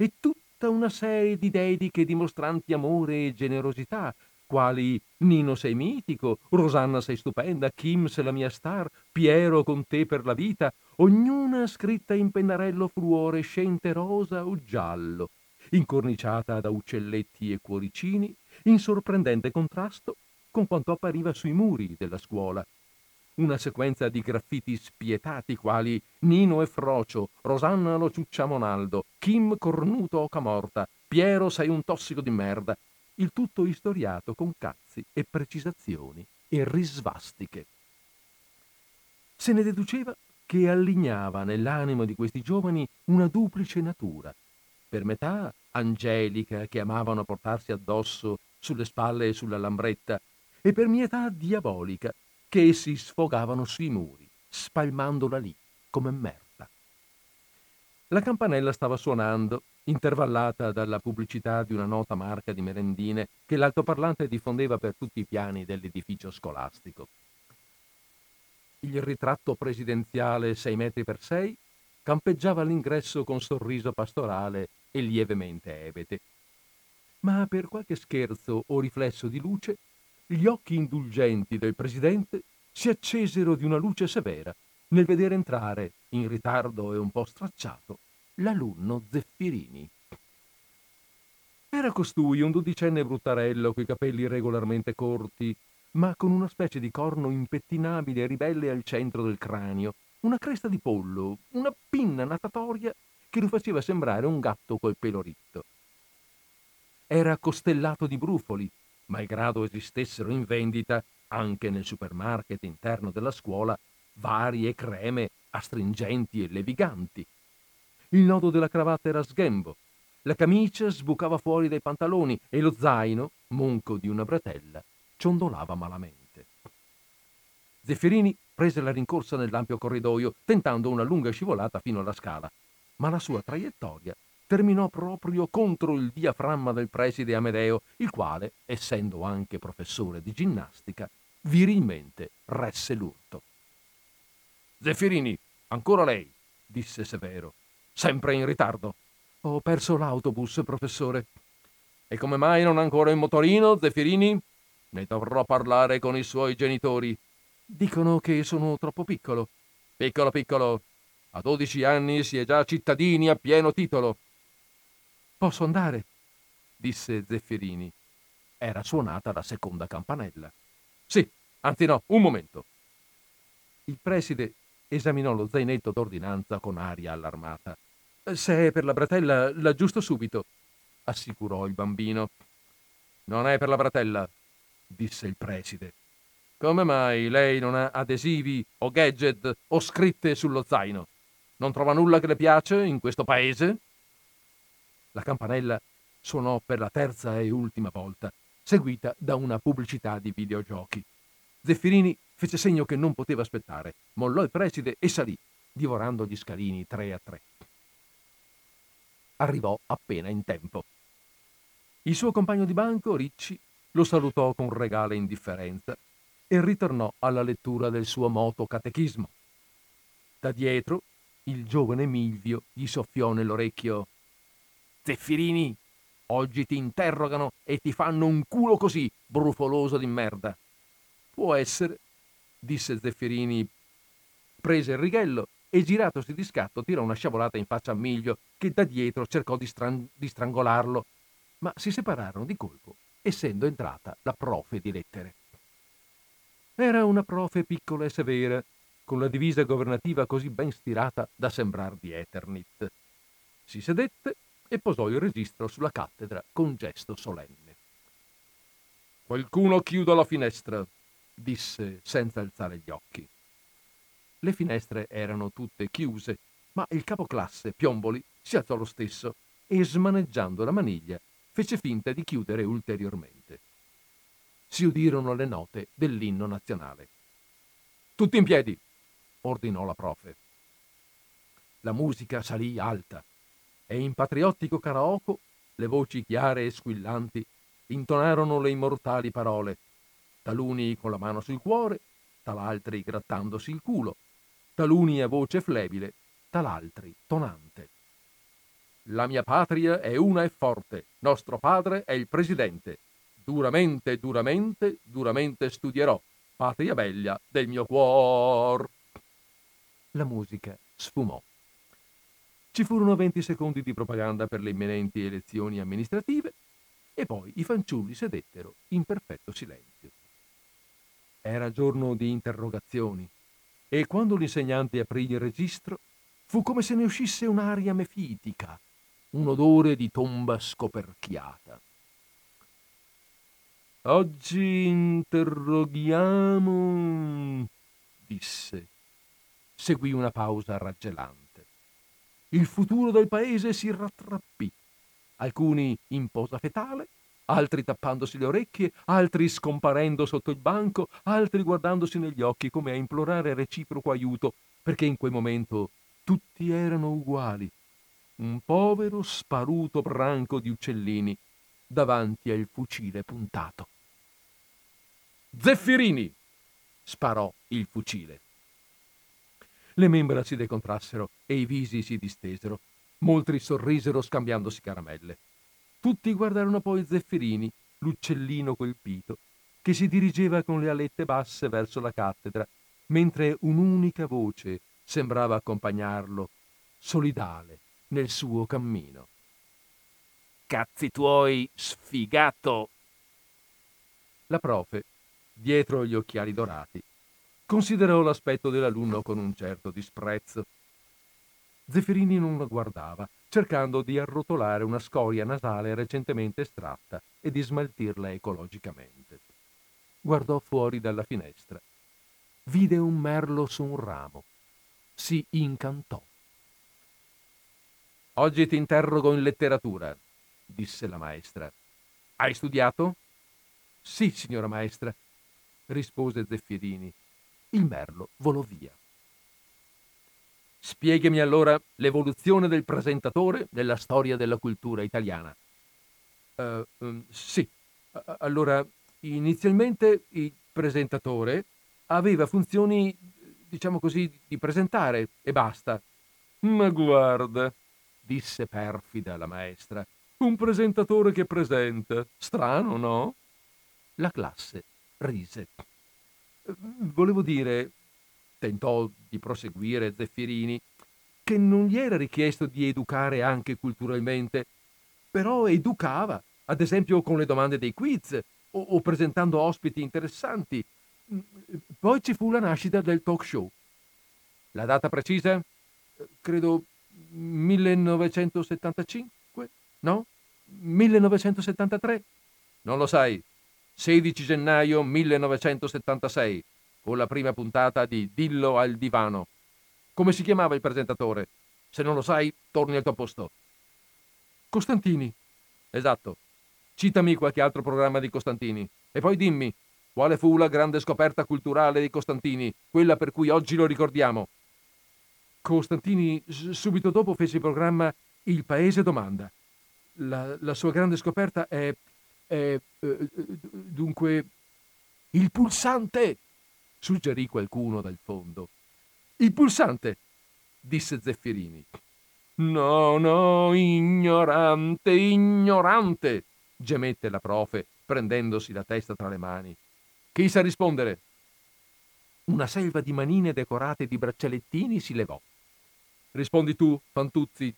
e tutta una serie di dediche dimostranti amore e generosità, quali Nino sei mitico, Rosanna sei stupenda, Kim sei la mia star, Piero con te per la vita, ognuna scritta in pennarello fluorescente rosa o giallo, incorniciata da uccelletti e cuoricini, in sorprendente contrasto con quanto appariva sui muri della scuola, una sequenza di graffiti spietati quali Nino e Frocio, Rosanna lo ciucciamonaldo, Kim cornuto oca morta, Piero sei un tossico di merda, il tutto istoriato con cazzi e precisazioni e risvastiche. Se ne deduceva che allignava nell'animo di questi giovani una duplice natura, per metà angelica che amavano portarsi addosso sulle spalle e sulla lambretta, e per mietà diabolica che essi sfogavano sui muri, spalmandola lì come merda. La campanella stava suonando, intervallata dalla pubblicità di una nota marca di merendine che l'altoparlante diffondeva per tutti i piani dell'edificio scolastico. Il ritratto presidenziale 6 metri per 6 campeggiava all'ingresso con sorriso pastorale e lievemente ebete. Ma per qualche scherzo o riflesso di luce gli occhi indulgenti del presidente si accesero di una luce severa nel vedere entrare, in ritardo e un po' stracciato, l'alunno Zeffirini. Era costui un dodicenne bruttarello coi capelli regolarmente corti, ma con una specie di corno impettinabile e ribelle al centro del cranio, una cresta di pollo, una pinna natatoria che lo faceva sembrare un gatto col pelo ritto. Era costellato di brufoli, malgrado esistessero in vendita anche nel supermarket interno della scuola varie creme astringenti e leviganti. Il nodo della cravatta era sghembo, la camicia sbucava fuori dai pantaloni e lo zaino, monco di una bretella, ciondolava malamente. Zeffirini prese la rincorsa nell'ampio corridoio, tentando una lunga scivolata fino alla scala, ma la sua traiettoria terminò proprio contro il diaframma del preside Amedeo, il quale, essendo anche professore di ginnastica, virilmente resse l'urto. Zeffirini, ancora lei, disse Severo, sempre in ritardo. Ho perso l'autobus, professore. E come mai non ancora in motorino, Zeffirini? Ne dovrò parlare con i suoi genitori. Dicono che sono troppo piccolo. Piccolo, piccolo. A dodici anni si è già cittadini a pieno titolo. Posso andare? disse Zeffirini. Era suonata la seconda campanella. Sì, anzi no, un momento. Il preside esaminò lo zainetto d'ordinanza con aria allarmata. Se è per la bratella, l'aggiusto subito, assicurò il bambino. Non è per la bratella, disse il preside. Come mai lei non ha adesivi o gadget o scritte sullo zaino? Non trova nulla che le piace in questo paese? La campanella suonò per la terza e ultima volta, seguita da una pubblicità di videogiochi. Zeffirini fece segno che non poteva aspettare, mollò il preside e salì, divorando gli scalini tre a tre. Arrivò appena in tempo. Il suo compagno di banco, Ricci, lo salutò con regale indifferenza e ritornò alla lettura del suo moto catechismo. Da dietro il giovane Milvio gli soffiò nell'orecchio Zeffirini, oggi ti interrogano e ti fanno un culo così, brufoloso di merda. Può essere, disse Zeffirini, prese il righello e giratosi di scatto tirò una sciabolata in faccia a Miglio che da dietro cercò di, stran- di strangolarlo, ma si separarono di colpo, essendo entrata la profe di lettere. Era una profe piccola e severa, con la divisa governativa così ben stirata da sembrar di Eternit. Si sedette e posò il registro sulla cattedra con gesto solenne. Qualcuno chiuda la finestra, disse senza alzare gli occhi. Le finestre erano tutte chiuse, ma il capoclasse Piomboli si alzò lo stesso e, smaneggiando la maniglia, fece finta di chiudere ulteriormente. Si udirono le note dell'inno nazionale. Tutti in piedi, ordinò la profe. La musica salì alta e in patriottico karaoke le voci chiare e squillanti intonarono le immortali parole, taluni con la mano sul cuore, tal'altri grattandosi il culo, taluni a voce flebile, tal'altri tonante. La mia patria è una e forte, nostro padre è il presidente. Duramente, duramente, duramente studierò, patria bella del mio cuor la musica sfumò. Ci furono 20 secondi di propaganda per le imminenti elezioni amministrative e poi i fanciulli sedettero in perfetto silenzio. Era giorno di interrogazioni e quando l'insegnante aprì il registro fu come se ne uscisse un'aria mefitica, un odore di tomba scoperchiata. Oggi interroghiamo, disse seguì una pausa raggelante. Il futuro del paese si rattrappì. Alcuni in posa fetale, altri tappandosi le orecchie, altri scomparendo sotto il banco, altri guardandosi negli occhi come a implorare reciproco aiuto, perché in quel momento tutti erano uguali. Un povero sparuto branco di uccellini davanti al fucile puntato. Zeffirini! sparò il fucile. Le membra si decontrassero e i visi si distesero. Molti sorrisero scambiandosi caramelle. Tutti guardarono poi Zeffirini, l'uccellino colpito, che si dirigeva con le alette basse verso la cattedra, mentre un'unica voce sembrava accompagnarlo, solidale, nel suo cammino. Cazzi tuoi, sfigato! La profe, dietro gli occhiali dorati, Considerò l'aspetto dell'alunno con un certo disprezzo. Zeffirini non la guardava, cercando di arrotolare una scoria nasale recentemente estratta e di smaltirla ecologicamente. Guardò fuori dalla finestra. Vide un merlo su un ramo. Si incantò. Oggi ti interrogo in letteratura, disse la maestra. Hai studiato? Sì, signora maestra, rispose Zeffirini il merlo volò via. Spiegami allora l'evoluzione del presentatore nella storia della cultura italiana. Uh, um, sì, allora inizialmente il presentatore aveva funzioni, diciamo così, di presentare e basta. Ma guarda, disse perfida la maestra, un presentatore che presenta. Strano, no? La classe rise. Volevo dire, tentò di proseguire Zeffirini, che non gli era richiesto di educare anche culturalmente, però educava, ad esempio con le domande dei quiz o, o presentando ospiti interessanti. Poi ci fu la nascita del talk show. La data precisa? Credo 1975? No? 1973? Non lo sai. 16 gennaio 1976, con la prima puntata di Dillo al divano. Come si chiamava il presentatore? Se non lo sai, torni al tuo posto. Costantini. Esatto. Citami qualche altro programma di Costantini. E poi dimmi, quale fu la grande scoperta culturale di Costantini, quella per cui oggi lo ricordiamo? Costantini subito dopo fece il programma Il Paese domanda. La, la sua grande scoperta è eh, dunque, il pulsante, suggerì qualcuno dal fondo. Il pulsante, disse Zeffirini. No, no, ignorante, ignorante, gemette la profe, prendendosi la testa tra le mani. Chi sa rispondere? Una selva di manine decorate di braccialettini si levò. Rispondi tu, Fantuzzi.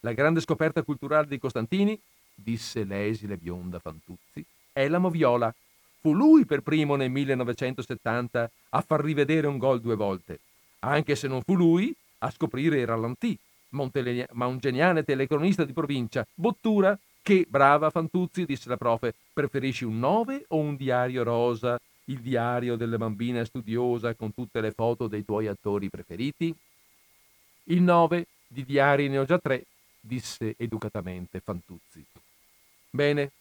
La grande scoperta culturale di Costantini, disse l'esile bionda Fantuzzi, è la moviola. Fu lui per primo nel 1970 a far rivedere un gol due volte, anche se non fu lui a scoprire il rallantì, ma un geniale telecronista di provincia, Bottura, che, brava Fantuzzi, disse la profe, preferisci un 9 o un diario rosa, il diario della bambina studiosa con tutte le foto dei tuoi attori preferiti? Il 9 di diari ne ho già tre, disse educatamente Fantuzzi. Bene,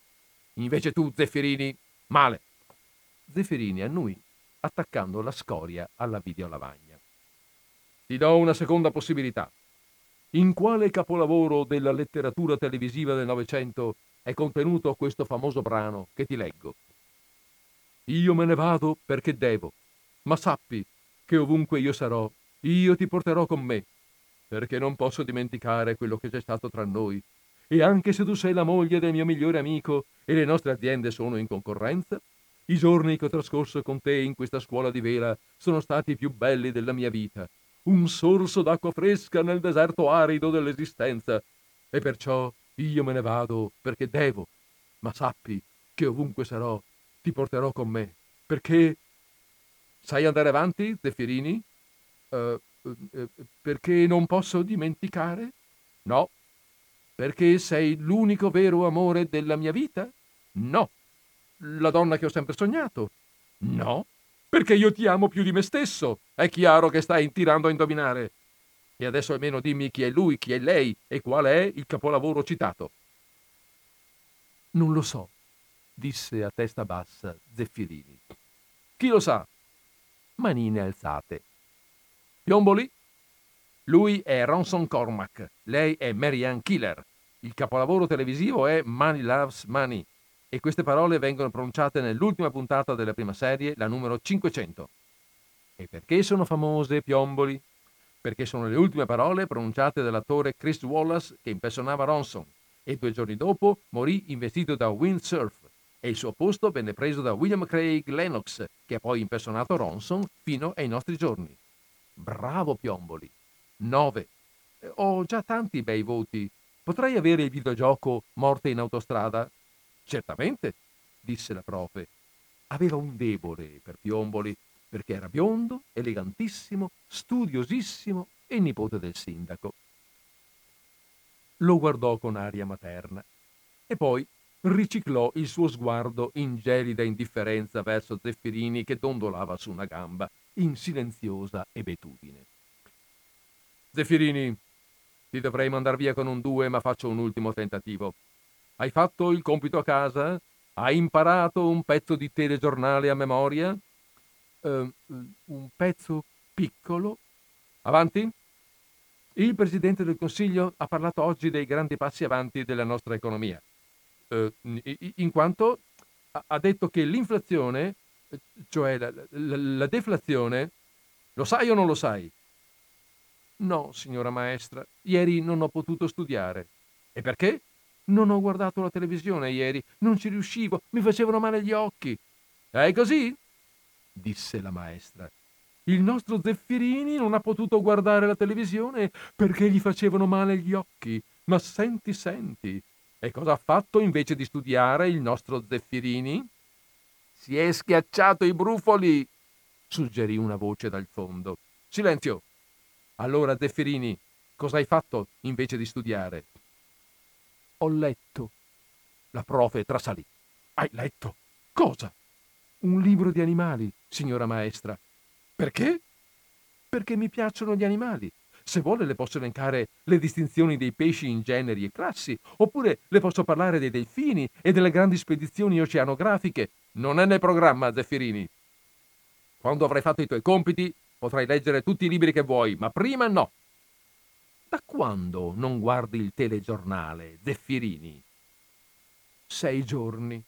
invece tu, Zeffirini, male. Zeffirini annui, attaccando la scoria alla videolavagna. Ti do una seconda possibilità. In quale capolavoro della letteratura televisiva del Novecento è contenuto questo famoso brano che ti leggo? Io me ne vado perché devo, ma sappi che ovunque io sarò, io ti porterò con me, perché non posso dimenticare quello che c'è stato tra noi. E anche se tu sei la moglie del mio migliore amico e le nostre aziende sono in concorrenza, i giorni che ho trascorso con te in questa scuola di vela sono stati i più belli della mia vita un sorso d'acqua fresca nel deserto arido dell'esistenza. E perciò io me ne vado perché devo. Ma sappi che ovunque sarò, ti porterò con me. Perché... Sai andare avanti, Zeffirini? Uh, uh, perché non posso dimenticare? No. Perché sei l'unico vero amore della mia vita? No. La donna che ho sempre sognato? No perché io ti amo più di me stesso. È chiaro che stai tirando a indovinare. E adesso almeno dimmi chi è lui, chi è lei e qual è il capolavoro citato. Non lo so, disse a testa bassa Zeffirini. Chi lo sa? Manine alzate. Piomboli? Lui è Ronson Cormac, lei è Marianne Killer. Il capolavoro televisivo è Money Loves Money e queste parole vengono pronunciate nell'ultima puntata della prima serie, la numero 500. E perché sono famose Piomboli? Perché sono le ultime parole pronunciate dall'attore Chris Wallace che impersonava Ronson e due giorni dopo morì investito da windsurf e il suo posto venne preso da William Craig Lennox che ha poi impersonato Ronson fino ai nostri giorni. Bravo Piomboli! 9. Ho già tanti bei voti. Potrei avere il videogioco Morte in autostrada? Certamente, disse la profe. Aveva un debole per Piomboli perché era biondo, elegantissimo, studiosissimo e nipote del sindaco. Lo guardò con aria materna e poi riciclò il suo sguardo in gelida indifferenza verso Zeffirini che dondolava su una gamba in silenziosa ebetudine. Zeffirini, ti dovrei mandar via con un due, ma faccio un ultimo tentativo. Hai fatto il compito a casa? Hai imparato un pezzo di telegiornale a memoria? Uh, un pezzo piccolo? Avanti? Il Presidente del Consiglio ha parlato oggi dei grandi passi avanti della nostra economia, uh, in quanto ha detto che l'inflazione, cioè la, la, la deflazione, lo sai o non lo sai? No, signora maestra, ieri non ho potuto studiare. E perché? Non ho guardato la televisione ieri, non ci riuscivo, mi facevano male gli occhi. È così? disse la maestra. Il nostro Zeffirini non ha potuto guardare la televisione perché gli facevano male gli occhi. Ma senti, senti. E cosa ha fatto invece di studiare il nostro Zeffirini? Si è schiacciato i brufoli, suggerì una voce dal fondo. Silenzio. Allora, Zeffirini, cosa hai fatto invece di studiare? Ho letto. La profe trasalì. Hai letto? Cosa? Un libro di animali, signora maestra. Perché? Perché mi piacciono gli animali. Se vuole le posso elencare le distinzioni dei pesci in generi e classi, oppure le posso parlare dei delfini e delle grandi spedizioni oceanografiche. Non è nel programma, Zeffirini. Quando avrai fatto i tuoi compiti, potrai leggere tutti i libri che vuoi, ma prima no. Da quando non guardi il telegiornale, Zeffirini? Sei giorni.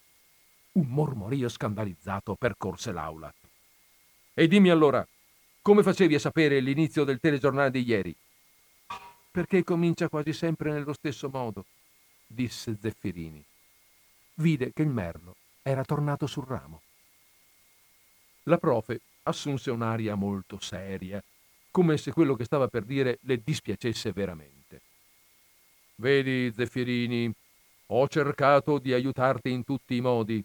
Un mormorio scandalizzato percorse l'aula. E dimmi allora, come facevi a sapere l'inizio del telegiornale di ieri? Perché comincia quasi sempre nello stesso modo, disse Zeffirini. Vide che il merlo era tornato sul ramo. La profe assunse un'aria molto seria, come se quello che stava per dire le dispiacesse veramente. Vedi, Zeffirini, ho cercato di aiutarti in tutti i modi.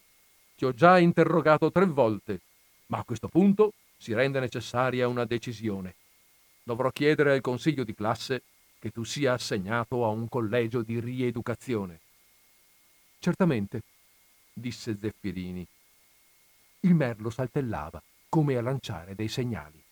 Ti ho già interrogato tre volte, ma a questo punto si rende necessaria una decisione. Dovrò chiedere al consiglio di classe che tu sia assegnato a un collegio di rieducazione. Certamente, disse Zeffirini. Il merlo saltellava come a lanciare dei segnali.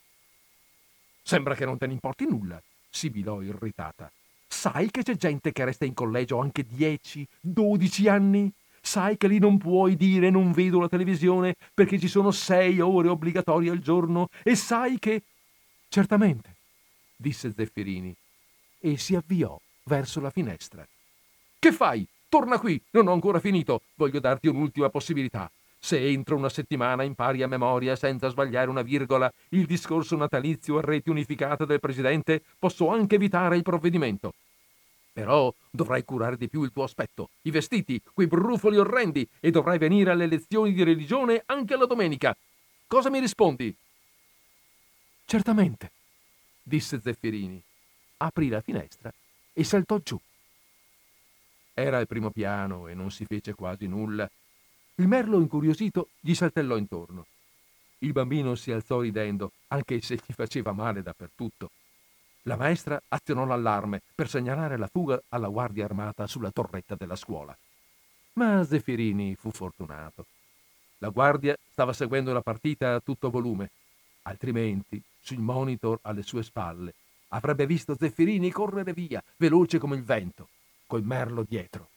Sembra che non te ne importi nulla, sibilò irritata. Sai che c'è gente che resta in collegio anche dieci, dodici anni? Sai che lì non puoi dire non vedo la televisione perché ci sono sei ore obbligatorie al giorno? E sai che... Certamente, disse Zeffirini, e si avviò verso la finestra. Che fai? Torna qui, non ho ancora finito, voglio darti un'ultima possibilità. Se entro una settimana impari a memoria senza sbagliare una virgola il discorso natalizio a reti unificate del Presidente, posso anche evitare il provvedimento. Però dovrai curare di più il tuo aspetto, i vestiti, quei brufoli orrendi e dovrai venire alle lezioni di religione anche la domenica. Cosa mi rispondi? Certamente, disse Zeffirini. Aprì la finestra e saltò giù. Era al primo piano e non si fece quasi nulla il merlo, incuriosito, gli saltellò intorno. Il bambino si alzò ridendo, anche se gli faceva male dappertutto. La maestra azionò l'allarme per segnalare la fuga alla guardia armata sulla torretta della scuola. Ma Zeffirini fu fortunato. La guardia stava seguendo la partita a tutto volume, altrimenti, sul monitor alle sue spalle, avrebbe visto Zeffirini correre via, veloce come il vento, col merlo dietro.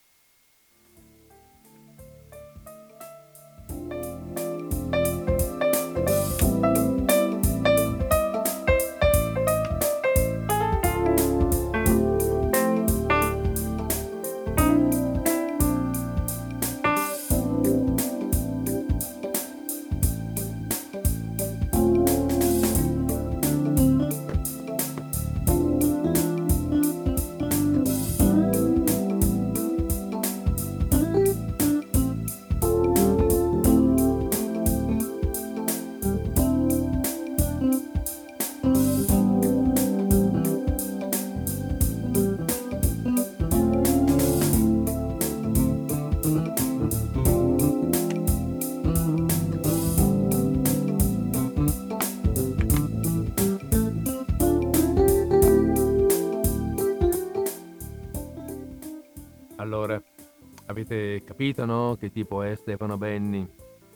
Capito, no? Che tipo è Stefano Benni?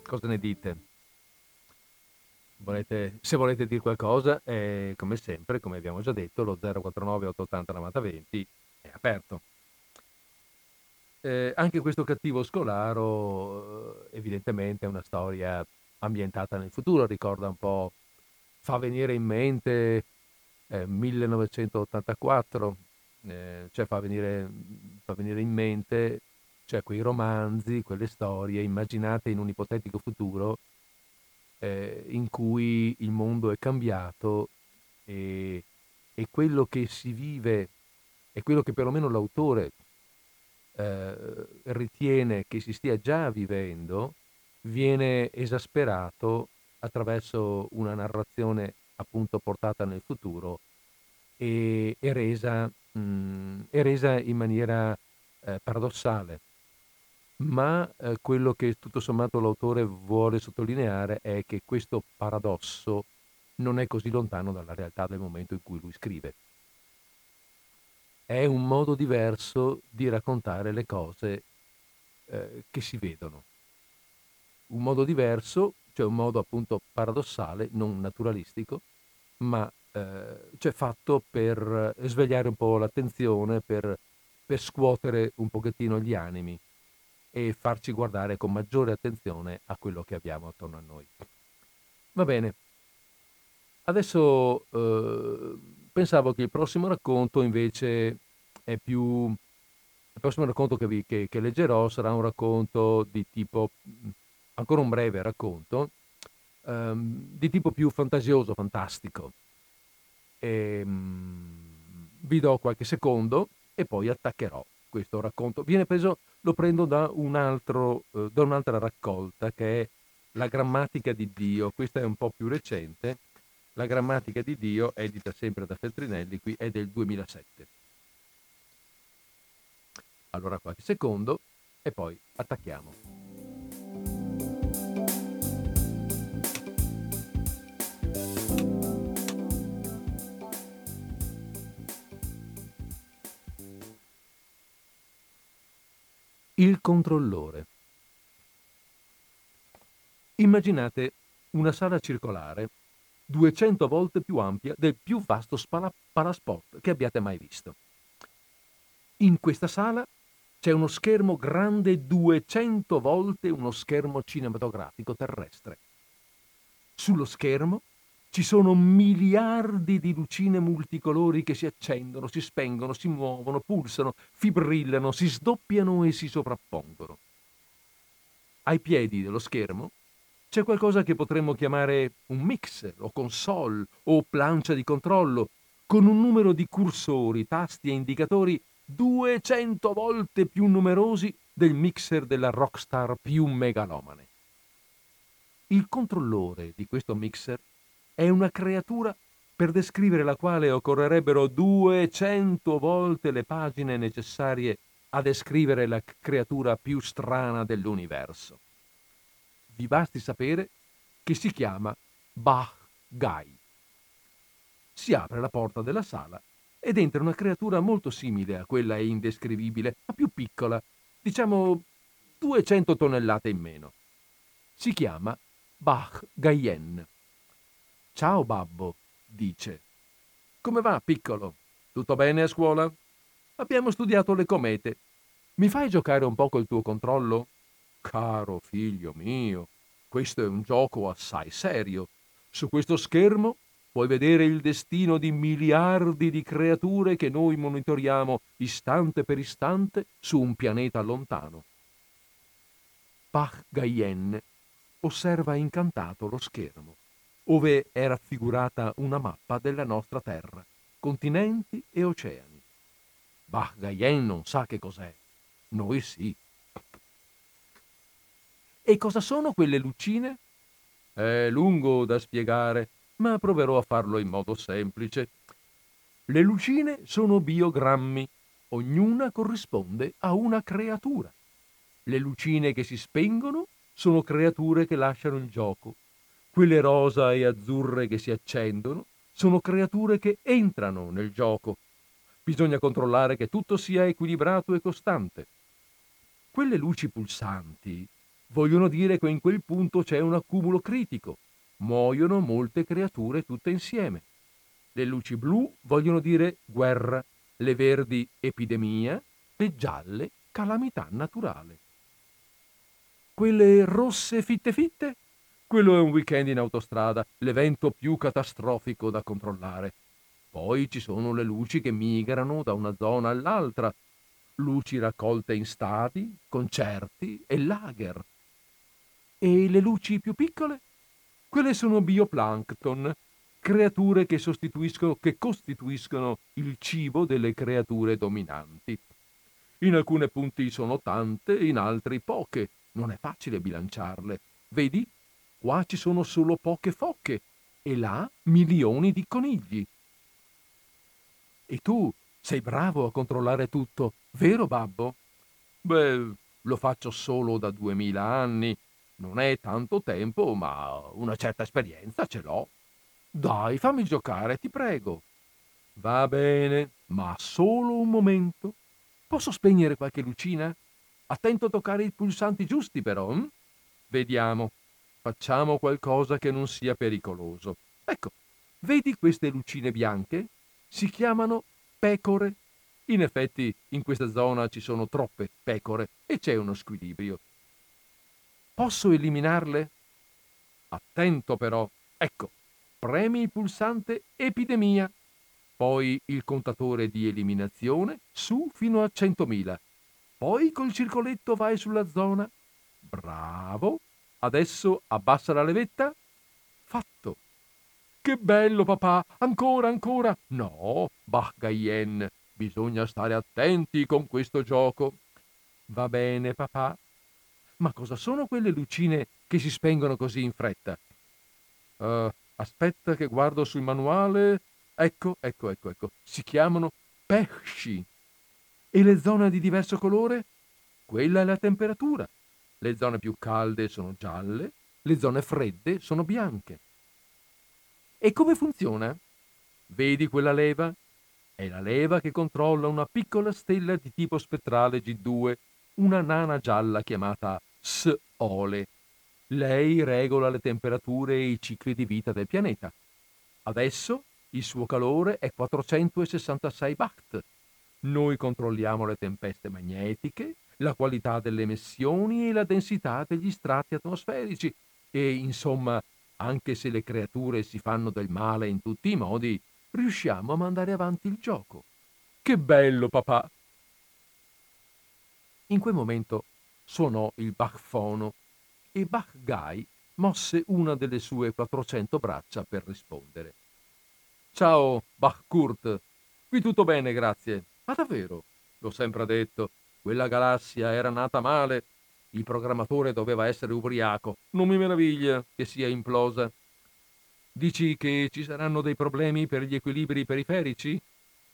Cosa ne dite? Volete, se volete dire qualcosa, è, come sempre, come abbiamo già detto, lo 049 880 9020 è aperto. Eh, anche questo cattivo scolaro eh, evidentemente è una storia ambientata nel futuro, ricorda un po', fa venire in mente eh, 1984, eh, cioè fa venire, fa venire in mente cioè quei romanzi, quelle storie immaginate in un ipotetico futuro eh, in cui il mondo è cambiato e, e, quello che si vive e quello che perlomeno l'autore eh, ritiene che si stia già vivendo viene esasperato attraverso una narrazione appunto portata nel futuro e, e, resa, mh, e resa, in maniera eh, paradossale ma eh, quello che tutto sommato l'autore vuole sottolineare è che questo paradosso non è così lontano dalla realtà del momento in cui lui scrive. È un modo diverso di raccontare le cose eh, che si vedono. Un modo diverso, cioè un modo appunto paradossale, non naturalistico, ma eh, cioè fatto per svegliare un po' l'attenzione, per, per scuotere un pochettino gli animi e farci guardare con maggiore attenzione a quello che abbiamo attorno a noi. Va bene, adesso eh, pensavo che il prossimo racconto invece è più... Il prossimo racconto che, vi, che, che leggerò sarà un racconto di tipo ancora un breve racconto um, di tipo più fantasioso, fantastico. E, um, vi do qualche secondo e poi attaccherò questo racconto. Viene preso, lo prendo da, un altro, uh, da un'altra raccolta che è La grammatica di Dio. Questa è un po' più recente. La grammatica di Dio, edita sempre da Feltrinelli, qui è del 2007. Allora qualche secondo e poi attacchiamo. Il controllore. Immaginate una sala circolare 200 volte più ampia del più vasto spala- palasport che abbiate mai visto. In questa sala c'è uno schermo grande 200 volte uno schermo cinematografico terrestre. Sullo schermo ci sono miliardi di lucine multicolori che si accendono, si spengono, si muovono, pulsano, fibrillano, si sdoppiano e si sovrappongono. Ai piedi dello schermo c'è qualcosa che potremmo chiamare un mixer o console o plancia di controllo, con un numero di cursori, tasti e indicatori 200 volte più numerosi del mixer della rockstar più megalomane. Il controllore di questo mixer è una creatura per descrivere la quale occorrerebbero 200 volte le pagine necessarie a descrivere la creatura più strana dell'universo. Vi basti sapere che si chiama Bach Gai. Si apre la porta della sala ed entra una creatura molto simile a quella indescrivibile, ma più piccola, diciamo 200 tonnellate in meno. Si chiama Bach Gaien Ciao babbo, dice. Come va, piccolo? Tutto bene a scuola? Abbiamo studiato le comete. Mi fai giocare un po' col tuo controllo? Caro figlio mio, questo è un gioco assai serio. Su questo schermo puoi vedere il destino di miliardi di creature che noi monitoriamo istante per istante su un pianeta lontano. Pach Gaien osserva incantato lo schermo ove è raffigurata una mappa della nostra Terra, continenti e oceani. Bah, Gaien non sa che cos'è. Noi sì. E cosa sono quelle lucine? È lungo da spiegare, ma proverò a farlo in modo semplice. Le lucine sono biogrammi, ognuna corrisponde a una creatura. Le lucine che si spengono sono creature che lasciano il gioco quelle rosa e azzurre che si accendono sono creature che entrano nel gioco. Bisogna controllare che tutto sia equilibrato e costante. Quelle luci pulsanti vogliono dire che in quel punto c'è un accumulo critico. Muoiono molte creature tutte insieme. Le luci blu vogliono dire guerra, le verdi epidemia, le gialle calamità naturale. Quelle rosse fitte fitte quello è un weekend in autostrada, l'evento più catastrofico da controllare. Poi ci sono le luci che migrano da una zona all'altra, luci raccolte in stadi, concerti e lager. E le luci più piccole? Quelle sono bioplancton, creature che, che costituiscono il cibo delle creature dominanti. In alcuni punti sono tante, in altri poche. Non è facile bilanciarle. Vedi? Qua ci sono solo poche focche e là milioni di conigli. E tu sei bravo a controllare tutto, vero babbo? Beh, lo faccio solo da duemila anni. Non è tanto tempo, ma una certa esperienza ce l'ho. Dai, fammi giocare, ti prego. Va bene, ma solo un momento. Posso spegnere qualche lucina? Attento a toccare i pulsanti giusti, però. Hm? Vediamo. Facciamo qualcosa che non sia pericoloso. Ecco, vedi queste lucine bianche? Si chiamano pecore. In effetti in questa zona ci sono troppe pecore e c'è uno squilibrio. Posso eliminarle? Attento però. Ecco, premi il pulsante epidemia, poi il contatore di eliminazione su fino a 100.000. Poi col circoletto vai sulla zona. Bravo, Adesso abbassa la levetta. Fatto. Che bello, papà! Ancora, ancora! No, Bachgaien, bisogna stare attenti con questo gioco. Va bene, papà. Ma cosa sono quelle lucine che si spengono così in fretta? Uh, aspetta che guardo sul manuale. Ecco, ecco, ecco, ecco. Si chiamano pesci. E le zone di diverso colore? Quella è la temperatura. Le zone più calde sono gialle, le zone fredde sono bianche. E come funziona? Vedi quella leva? È la leva che controlla una piccola stella di tipo spettrale G2, una nana gialla chiamata S-Ole. Lei regola le temperature e i cicli di vita del pianeta. Adesso il suo calore è 466 Baht. Noi controlliamo le tempeste magnetiche, la qualità delle emissioni e la densità degli strati atmosferici e, insomma, anche se le creature si fanno del male in tutti i modi, riusciamo a mandare avanti il gioco. Che bello, papà! In quel momento suonò il Bachfono e Bach Guy mosse una delle sue 400 braccia per rispondere. Ciao, Bach Kurt. Qui tutto bene, grazie. Ma davvero? L'ho sempre detto, quella galassia era nata male. Il programmatore doveva essere ubriaco. Non mi meraviglia che sia implosa. Dici che ci saranno dei problemi per gli equilibri periferici?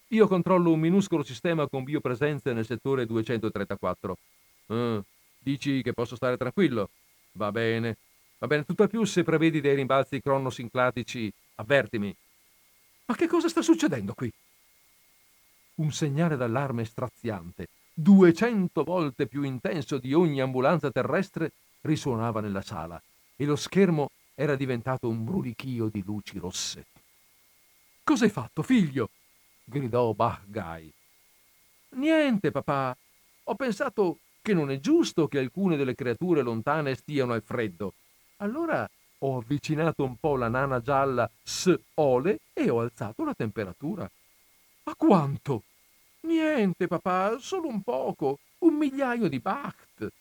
Io controllo un minuscolo sistema con biopresenze nel settore 234. Ah, dici che posso stare tranquillo? Va bene. Va bene, tutt'al più se prevedi dei rimbalzi cronosinclatici, avvertimi. Ma che cosa sta succedendo qui? Un segnale d'allarme straziante 200 volte più intenso di ogni ambulanza terrestre, risuonava nella sala e lo schermo era diventato un brulichio di luci rosse. Cos'hai fatto, figlio? gridò Bahgai. Niente, papà. Ho pensato che non è giusto che alcune delle creature lontane stiano al freddo. Allora ho avvicinato un po' la nana gialla S-Ole e ho alzato la temperatura. Ma quanto? Niente, papà, solo un poco, un migliaio di baht.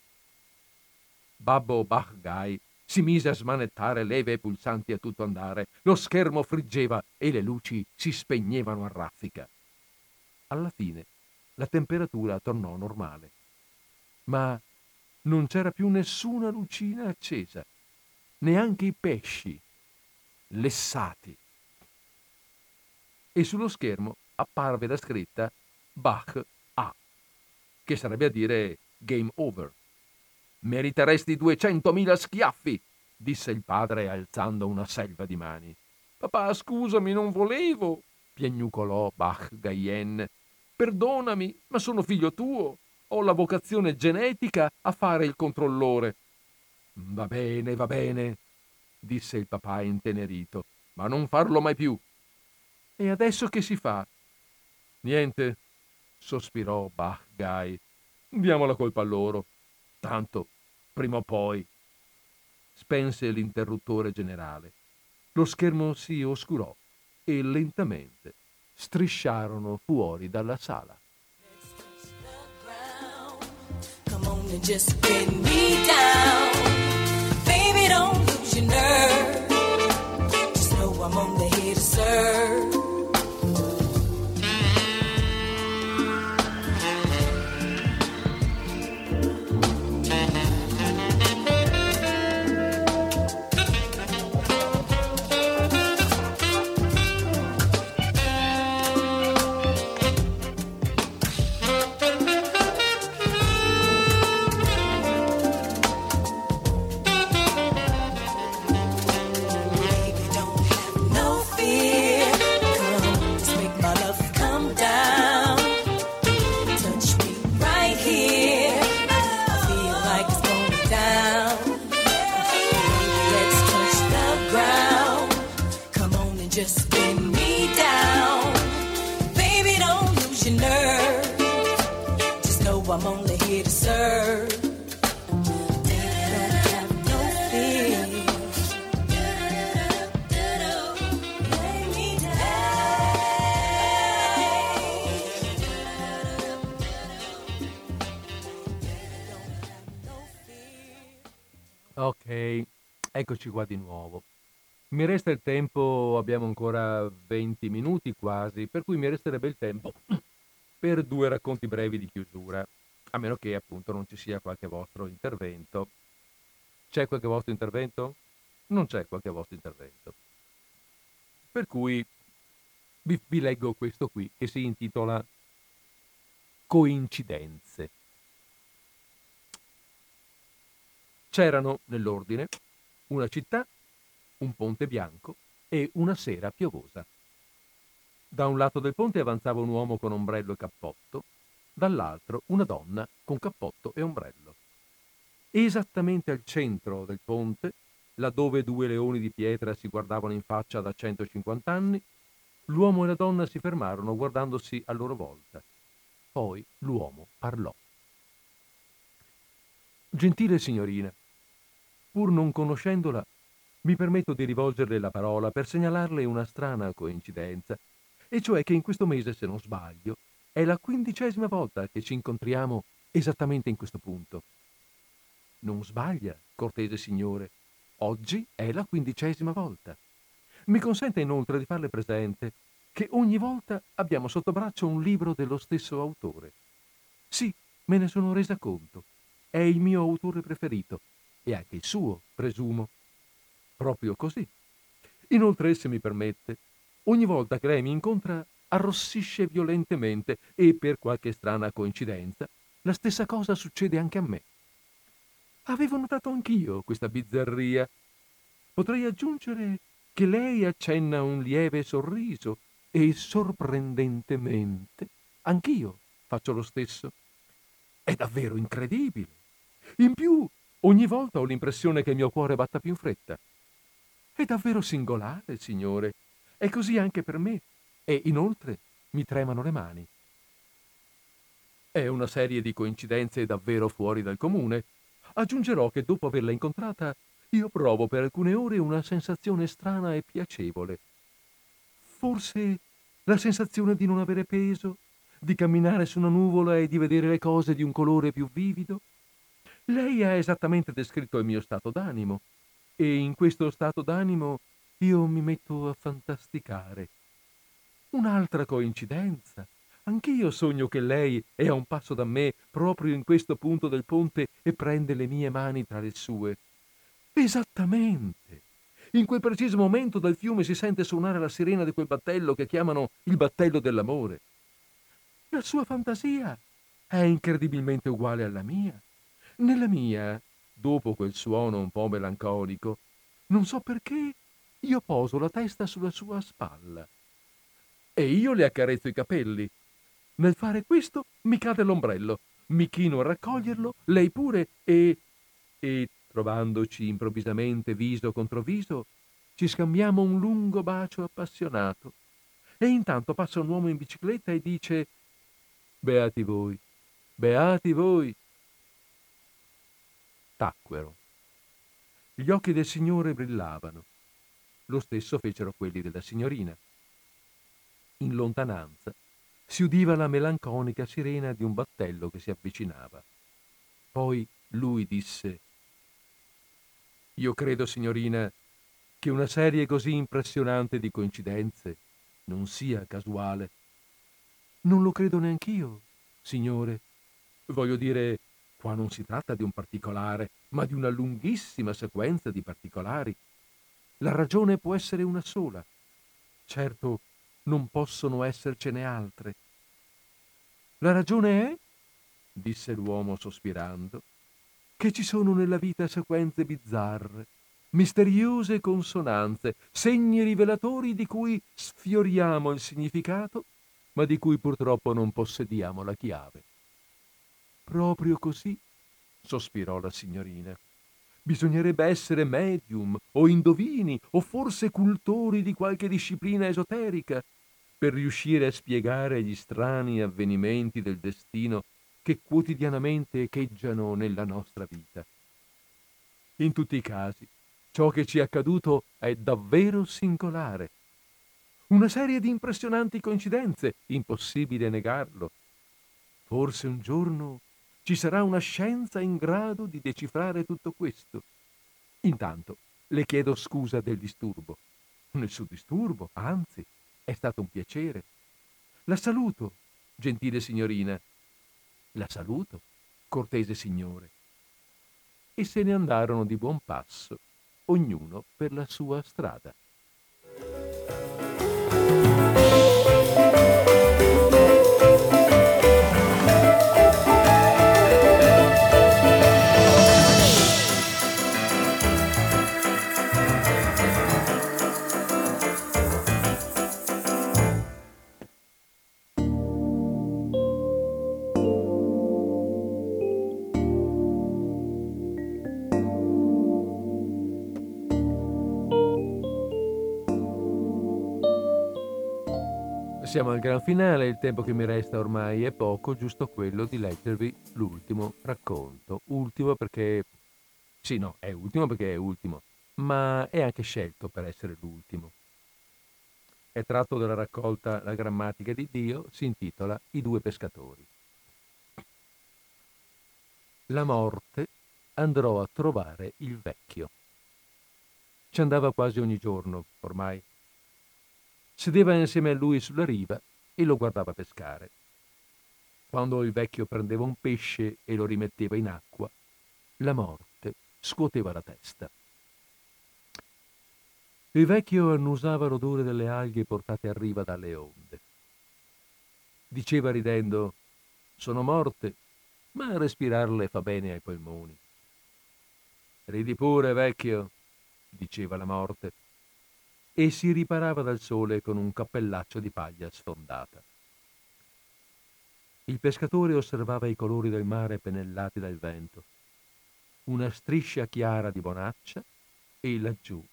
Babbo Bachgai si mise a smanettare leve e pulsanti a tutto andare. Lo schermo friggeva e le luci si spegnevano a raffica. Alla fine la temperatura tornò normale. Ma non c'era più nessuna lucina accesa, neanche i pesci, lessati. E sullo schermo apparve la scritta Bach A, che sarebbe a dire game over. Meriteresti duecentomila schiaffi, disse il padre alzando una selva di mani. Papà, scusami, non volevo, piagnucolò Bach Gayen. Perdonami, ma sono figlio tuo. Ho la vocazione genetica a fare il controllore. Va bene, va bene, disse il papà intenerito, ma non farlo mai più. E adesso che si fa? Niente, sospirò Bach Guy. Diamo la colpa a loro. Tanto, prima o poi. Spense l'interruttore generale. Lo schermo si oscurò e lentamente strisciarono fuori dalla sala. On. Baby, don't lose your nerve. Just know I'm only here to serve. Ok, eccoci qua di nuovo. Mi resta il tempo, abbiamo ancora 20 minuti quasi, per cui mi resterebbe il tempo [CLEARS THROAT] per due racconti brevi di chiusura, a meno che appunto non ci sia qualche vostro intervento. C'è qualche vostro intervento? Non c'è qualche vostro intervento. Per cui vi, vi leggo questo qui che si intitola Coincidenze. C'erano nell'ordine una città un ponte bianco e una sera piovosa. Da un lato del ponte avanzava un uomo con ombrello e cappotto, dall'altro una donna con cappotto e ombrello. Esattamente al centro del ponte, laddove due leoni di pietra si guardavano in faccia da 150 anni, l'uomo e la donna si fermarono guardandosi a loro volta. Poi l'uomo parlò. Gentile signorina, pur non conoscendola, mi permetto di rivolgerle la parola per segnalarle una strana coincidenza, e cioè che in questo mese, se non sbaglio, è la quindicesima volta che ci incontriamo esattamente in questo punto. Non sbaglia, cortese signore, oggi è la quindicesima volta. Mi consente inoltre di farle presente che ogni volta abbiamo sotto braccio un libro dello stesso autore. Sì, me ne sono resa conto. È il mio autore preferito e anche il suo, presumo. Proprio così. Inoltre, se mi permette, ogni volta che lei mi incontra arrossisce violentemente e per qualche strana coincidenza la stessa cosa succede anche a me. Avevo notato anch'io questa bizzarria. Potrei aggiungere che lei accenna un lieve sorriso e sorprendentemente anch'io faccio lo stesso. È davvero incredibile. In più, ogni volta ho l'impressione che il mio cuore batta più in fretta. È davvero singolare, signore. È così anche per me. E inoltre mi tremano le mani. È una serie di coincidenze davvero fuori dal comune. Aggiungerò che dopo averla incontrata io provo per alcune ore una sensazione strana e piacevole. Forse la sensazione di non avere peso, di camminare su una nuvola e di vedere le cose di un colore più vivido. Lei ha esattamente descritto il mio stato d'animo e in questo stato d'animo io mi metto a fantasticare. Un'altra coincidenza. Anch'io sogno che lei è a un passo da me, proprio in questo punto del ponte, e prende le mie mani tra le sue. Esattamente. In quel preciso momento dal fiume si sente suonare la sirena di quel battello che chiamano il battello dell'amore. La sua fantasia è incredibilmente uguale alla mia. Nella mia dopo quel suono un po' melanconico, non so perché, io poso la testa sulla sua spalla. E io le accarezzo i capelli. Nel fare questo mi cade l'ombrello, mi chino a raccoglierlo, lei pure, e... e, trovandoci improvvisamente viso contro viso, ci scambiamo un lungo bacio appassionato. E intanto passa un uomo in bicicletta e dice Beati voi, beati voi, tacquero. Gli occhi del signore brillavano. Lo stesso fecero quelli della signorina. In lontananza si udiva la melanconica sirena di un battello che si avvicinava. Poi lui disse Io credo, signorina, che una serie così impressionante di coincidenze non sia casuale. Non lo credo neanch'io, signore. Voglio dire, Qua non si tratta di un particolare, ma di una lunghissima sequenza di particolari. La ragione può essere una sola. Certo, non possono essercene altre. La ragione è, disse l'uomo sospirando, che ci sono nella vita sequenze bizzarre, misteriose consonanze, segni rivelatori di cui sfioriamo il significato, ma di cui purtroppo non possediamo la chiave. Proprio così, sospirò la signorina. Bisognerebbe essere medium o indovini o forse cultori di qualche disciplina esoterica per riuscire a spiegare gli strani avvenimenti del destino che quotidianamente echeggiano nella nostra vita. In tutti i casi, ciò che ci è accaduto è davvero singolare. Una serie di impressionanti coincidenze, impossibile negarlo. Forse un giorno ci sarà una scienza in grado di decifrare tutto questo. Intanto le chiedo scusa del disturbo. Nessun disturbo, anzi, è stato un piacere. La saluto, gentile signorina. La saluto, cortese signore. E se ne andarono di buon passo, ognuno per la sua strada. Siamo al gran finale, il tempo che mi resta ormai è poco, giusto quello di leggervi l'ultimo racconto. Ultimo perché... Sì, no, è ultimo perché è ultimo, ma è anche scelto per essere l'ultimo. È tratto dalla raccolta La grammatica di Dio, si intitola I due pescatori. La morte andrò a trovare il vecchio. Ci andava quasi ogni giorno, ormai sedeva insieme a lui sulla riva e lo guardava pescare. Quando il vecchio prendeva un pesce e lo rimetteva in acqua, la morte scuoteva la testa. Il vecchio annusava l'odore delle alghe portate a riva dalle onde. Diceva ridendo, sono morte, ma respirarle fa bene ai polmoni. Ridi pure, vecchio, diceva la morte, e si riparava dal sole con un cappellaccio di paglia sfondata. Il pescatore osservava i colori del mare pennellati dal vento, una striscia chiara di bonaccia e laggiù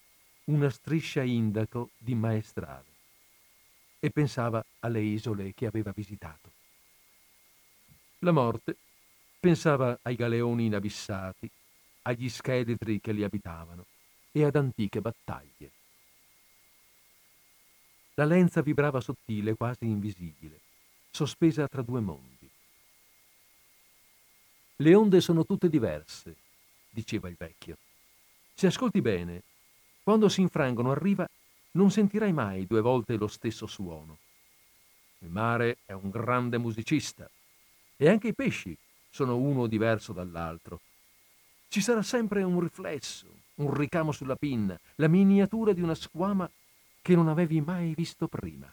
una striscia indaco di maestrale e pensava alle isole che aveva visitato. La morte pensava ai galeoni inabissati, agli scheletri che li abitavano e ad antiche battaglie. La lenza vibrava sottile, quasi invisibile, sospesa tra due mondi. Le onde sono tutte diverse, diceva il vecchio. Se ascolti bene, quando si infrangono a riva non sentirai mai due volte lo stesso suono. Il mare è un grande musicista e anche i pesci sono uno diverso dall'altro. Ci sarà sempre un riflesso, un ricamo sulla pinna, la miniatura di una squama che non avevi mai visto prima.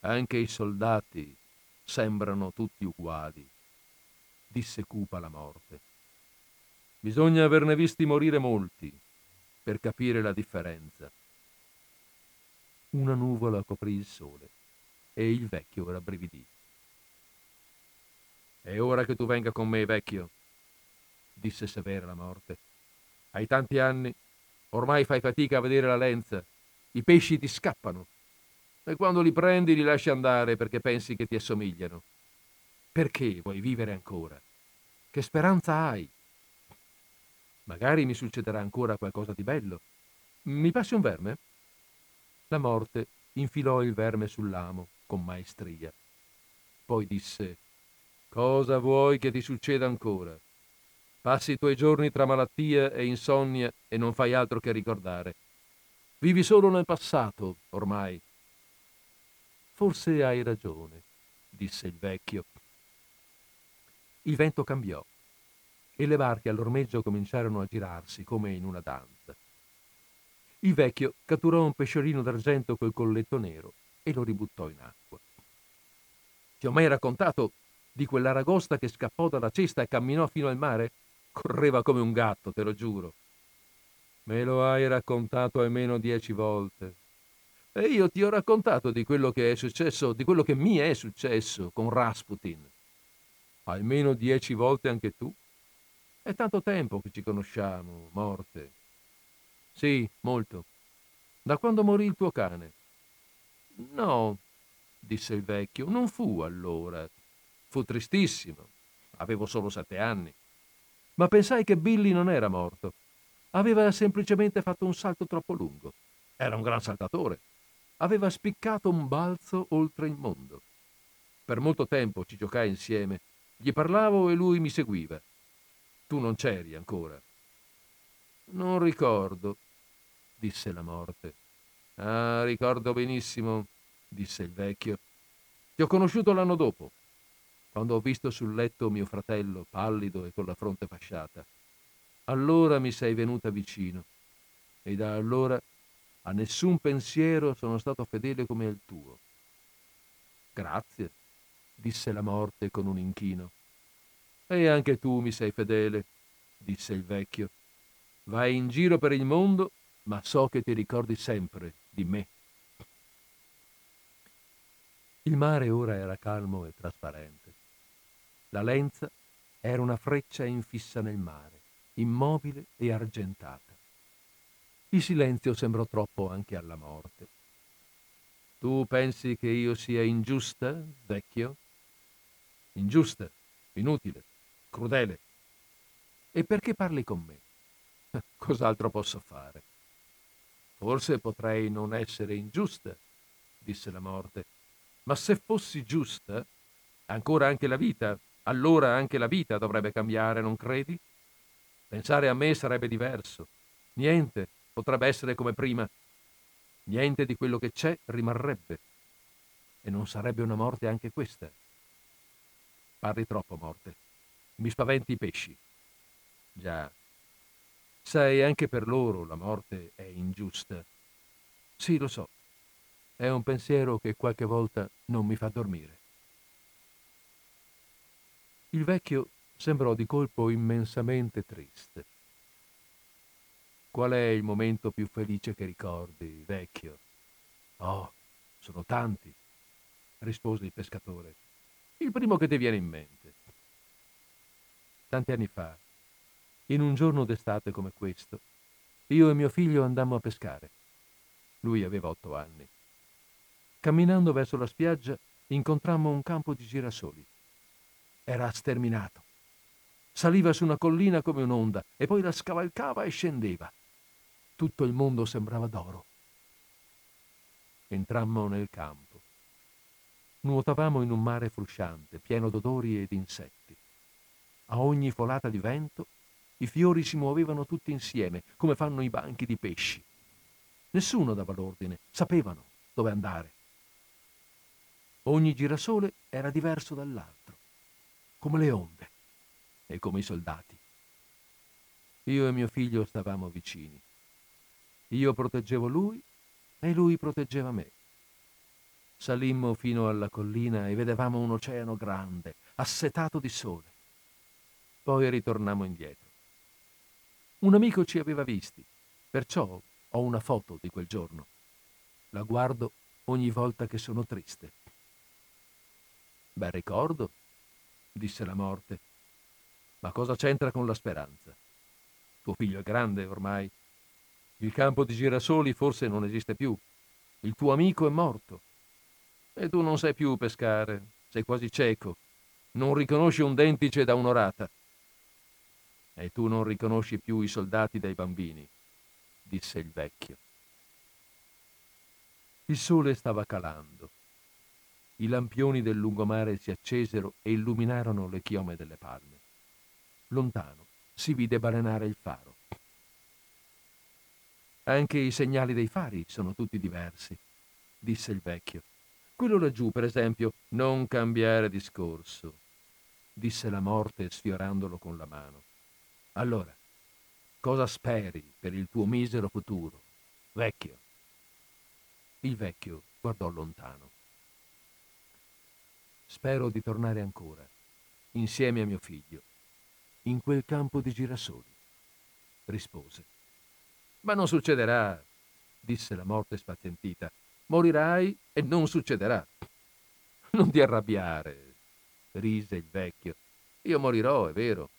Anche i soldati sembrano tutti uguali, disse cupa la morte. Bisogna averne visti morire molti per capire la differenza. Una nuvola coprì il sole e il vecchio rabbrividì. È ora che tu venga con me, vecchio, disse severa la morte. Hai tanti anni, ormai fai fatica a vedere la lenza i pesci ti scappano e quando li prendi li lasci andare perché pensi che ti assomigliano. Perché vuoi vivere ancora? Che speranza hai? Magari mi succederà ancora qualcosa di bello. Mi passi un verme? La morte infilò il verme sull'amo con maestria. Poi disse: Cosa vuoi che ti succeda ancora? Passi i tuoi giorni tra malattia e insonnia e non fai altro che ricordare. Vivi solo nel passato, ormai. Forse hai ragione, disse il vecchio. Il vento cambiò e le barche all'ormeggio cominciarono a girarsi come in una danza. Il vecchio catturò un pesciolino d'argento col colletto nero e lo ributtò in acqua. Ti ho mai raccontato di quell'aragosta che scappò dalla cesta e camminò fino al mare? Correva come un gatto, te lo giuro. Me lo hai raccontato almeno dieci volte. E io ti ho raccontato di quello che è successo, di quello che mi è successo con Rasputin. Almeno dieci volte anche tu. È tanto tempo che ci conosciamo, morte. Sì, molto. Da quando morì il tuo cane. No, disse il vecchio, non fu allora. Fu tristissimo. Avevo solo sette anni. Ma pensai che Billy non era morto Aveva semplicemente fatto un salto troppo lungo. Era un gran saltatore. Aveva spiccato un balzo oltre il mondo. Per molto tempo ci giocai insieme. Gli parlavo e lui mi seguiva. Tu non c'eri ancora. Non ricordo, disse la morte. Ah, ricordo benissimo, disse il vecchio. Ti ho conosciuto l'anno dopo, quando ho visto sul letto mio fratello, pallido e con la fronte fasciata. Allora mi sei venuta vicino e da allora a nessun pensiero sono stato fedele come al tuo. Grazie, disse la morte con un inchino. E anche tu mi sei fedele, disse il vecchio. Vai in giro per il mondo, ma so che ti ricordi sempre di me. Il mare ora era calmo e trasparente. La lenza era una freccia infissa nel mare, immobile e argentata. Il silenzio sembrò troppo anche alla morte. Tu pensi che io sia ingiusta, vecchio? Ingiusta, inutile, crudele. E perché parli con me? Cos'altro posso fare? Forse potrei non essere ingiusta, disse la morte, ma se fossi giusta, ancora anche la vita, allora anche la vita dovrebbe cambiare, non credi? Pensare a me sarebbe diverso. Niente potrebbe essere come prima. Niente di quello che c'è rimarrebbe. E non sarebbe una morte anche questa. Parli troppo, morte. Mi spaventi i pesci. Già. Sai, anche per loro la morte è ingiusta. Sì, lo so. È un pensiero che qualche volta non mi fa dormire. Il vecchio sembrò di colpo immensamente triste. Qual è il momento più felice che ricordi, vecchio? Oh, sono tanti, rispose il pescatore. Il primo che ti viene in mente. Tanti anni fa, in un giorno d'estate come questo, io e mio figlio andammo a pescare. Lui aveva otto anni. Camminando verso la spiaggia, incontrammo un campo di girasoli. Era sterminato. Saliva su una collina come un'onda e poi la scavalcava e scendeva. Tutto il mondo sembrava d'oro. Entrammo nel campo. Nuotavamo in un mare frusciante, pieno d'odori e d'insetti. A ogni folata di vento i fiori si muovevano tutti insieme, come fanno i banchi di pesci. Nessuno dava l'ordine, sapevano dove andare. Ogni girasole era diverso dall'altro, come le onde e come i soldati. Io e mio figlio stavamo vicini. Io proteggevo lui e lui proteggeva me. Salimmo fino alla collina e vedevamo un oceano grande, assetato di sole. Poi ritornammo indietro. Un amico ci aveva visti, perciò ho una foto di quel giorno. La guardo ogni volta che sono triste. Bel ricordo, disse la morte. Ma cosa c'entra con la speranza? Tuo figlio è grande ormai il campo di girasoli forse non esiste più. Il tuo amico è morto. E tu non sai più pescare. Sei quasi cieco. Non riconosci un dentice da un'orata. E tu non riconosci più i soldati dai bambini, disse il vecchio. Il sole stava calando. I lampioni del lungomare si accesero e illuminarono le chiome delle palme. Lontano si vide balenare il faro. Anche i segnali dei fari sono tutti diversi, disse il vecchio. Quello laggiù, per esempio, non cambiare discorso, disse la morte sfiorandolo con la mano. Allora, cosa speri per il tuo misero futuro, vecchio? Il vecchio guardò lontano. Spero di tornare ancora, insieme a mio figlio, in quel campo di girasoli, rispose. Ma non succederà, disse la morte spazientita. Morirai e non succederà. Non ti arrabbiare, rise il vecchio. Io morirò, è vero,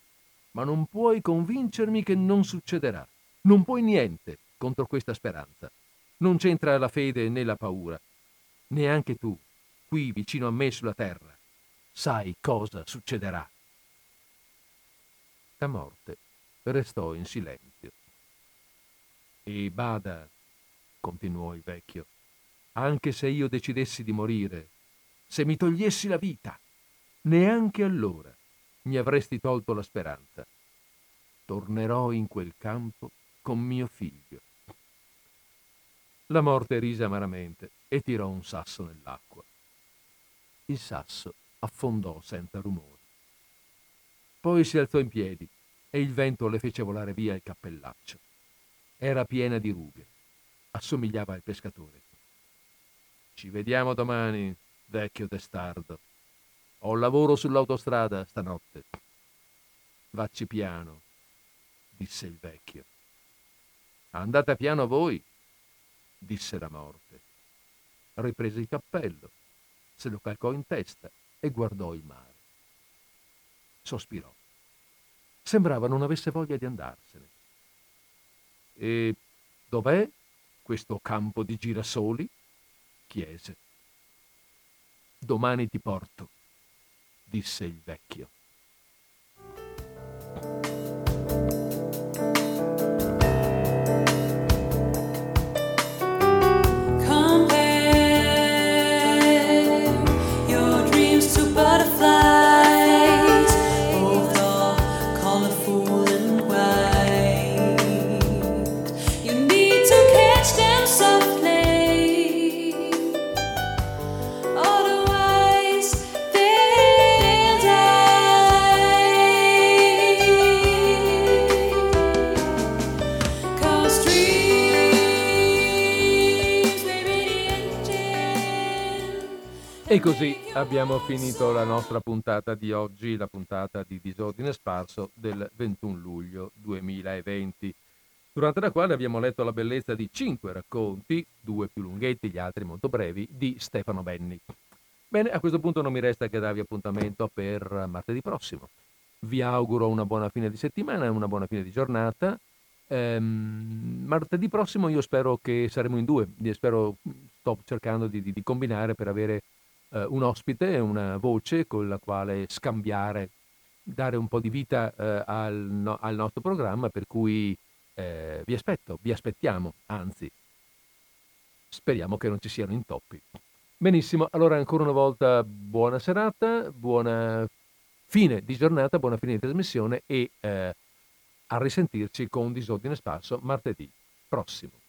ma non puoi convincermi che non succederà. Non puoi niente contro questa speranza. Non c'entra la fede né la paura. Neanche tu, qui vicino a me sulla terra, sai cosa succederà. La morte restò in silenzio. E bada, continuò il vecchio, anche se io decidessi di morire, se mi togliessi la vita, neanche allora mi avresti tolto la speranza. Tornerò in quel campo con mio figlio. La morte rise amaramente e tirò un sasso nell'acqua. Il sasso affondò senza rumore. Poi si alzò in piedi e il vento le fece volare via il cappellaccio. Era piena di rughe. Assomigliava al pescatore. Ci vediamo domani, vecchio testardo. Ho lavoro sull'autostrada stanotte. Vacci piano, disse il vecchio. Andate piano voi, disse la morte. Riprese il cappello, se lo calcò in testa e guardò il mare. Sospirò. Sembrava non avesse voglia di andarsene. E dov'è questo campo di girasoli? chiese. Domani ti porto, disse il vecchio. E così abbiamo finito la nostra puntata di oggi, la puntata di Disordine Sparso del 21 luglio 2020, durante la quale abbiamo letto la bellezza di cinque racconti, due più lunghetti, gli altri molto brevi, di Stefano Benni. Bene, a questo punto non mi resta che darvi appuntamento per martedì prossimo. Vi auguro una buona fine di settimana una buona fine di giornata. Ehm, martedì prossimo io spero che saremo in due, spero, sto cercando di, di, di combinare per avere eh, un ospite, una voce con la quale scambiare, dare un po' di vita eh, al, no, al, nostro programma, per cui eh, vi aspetto, vi aspettiamo, anzi, speriamo che non ci siano intoppi. Benissimo, allora ancora una volta buona serata, buona fine di giornata, buona fine di trasmissione e eh, a risentirci con Disordine Sparso martedì prossimo.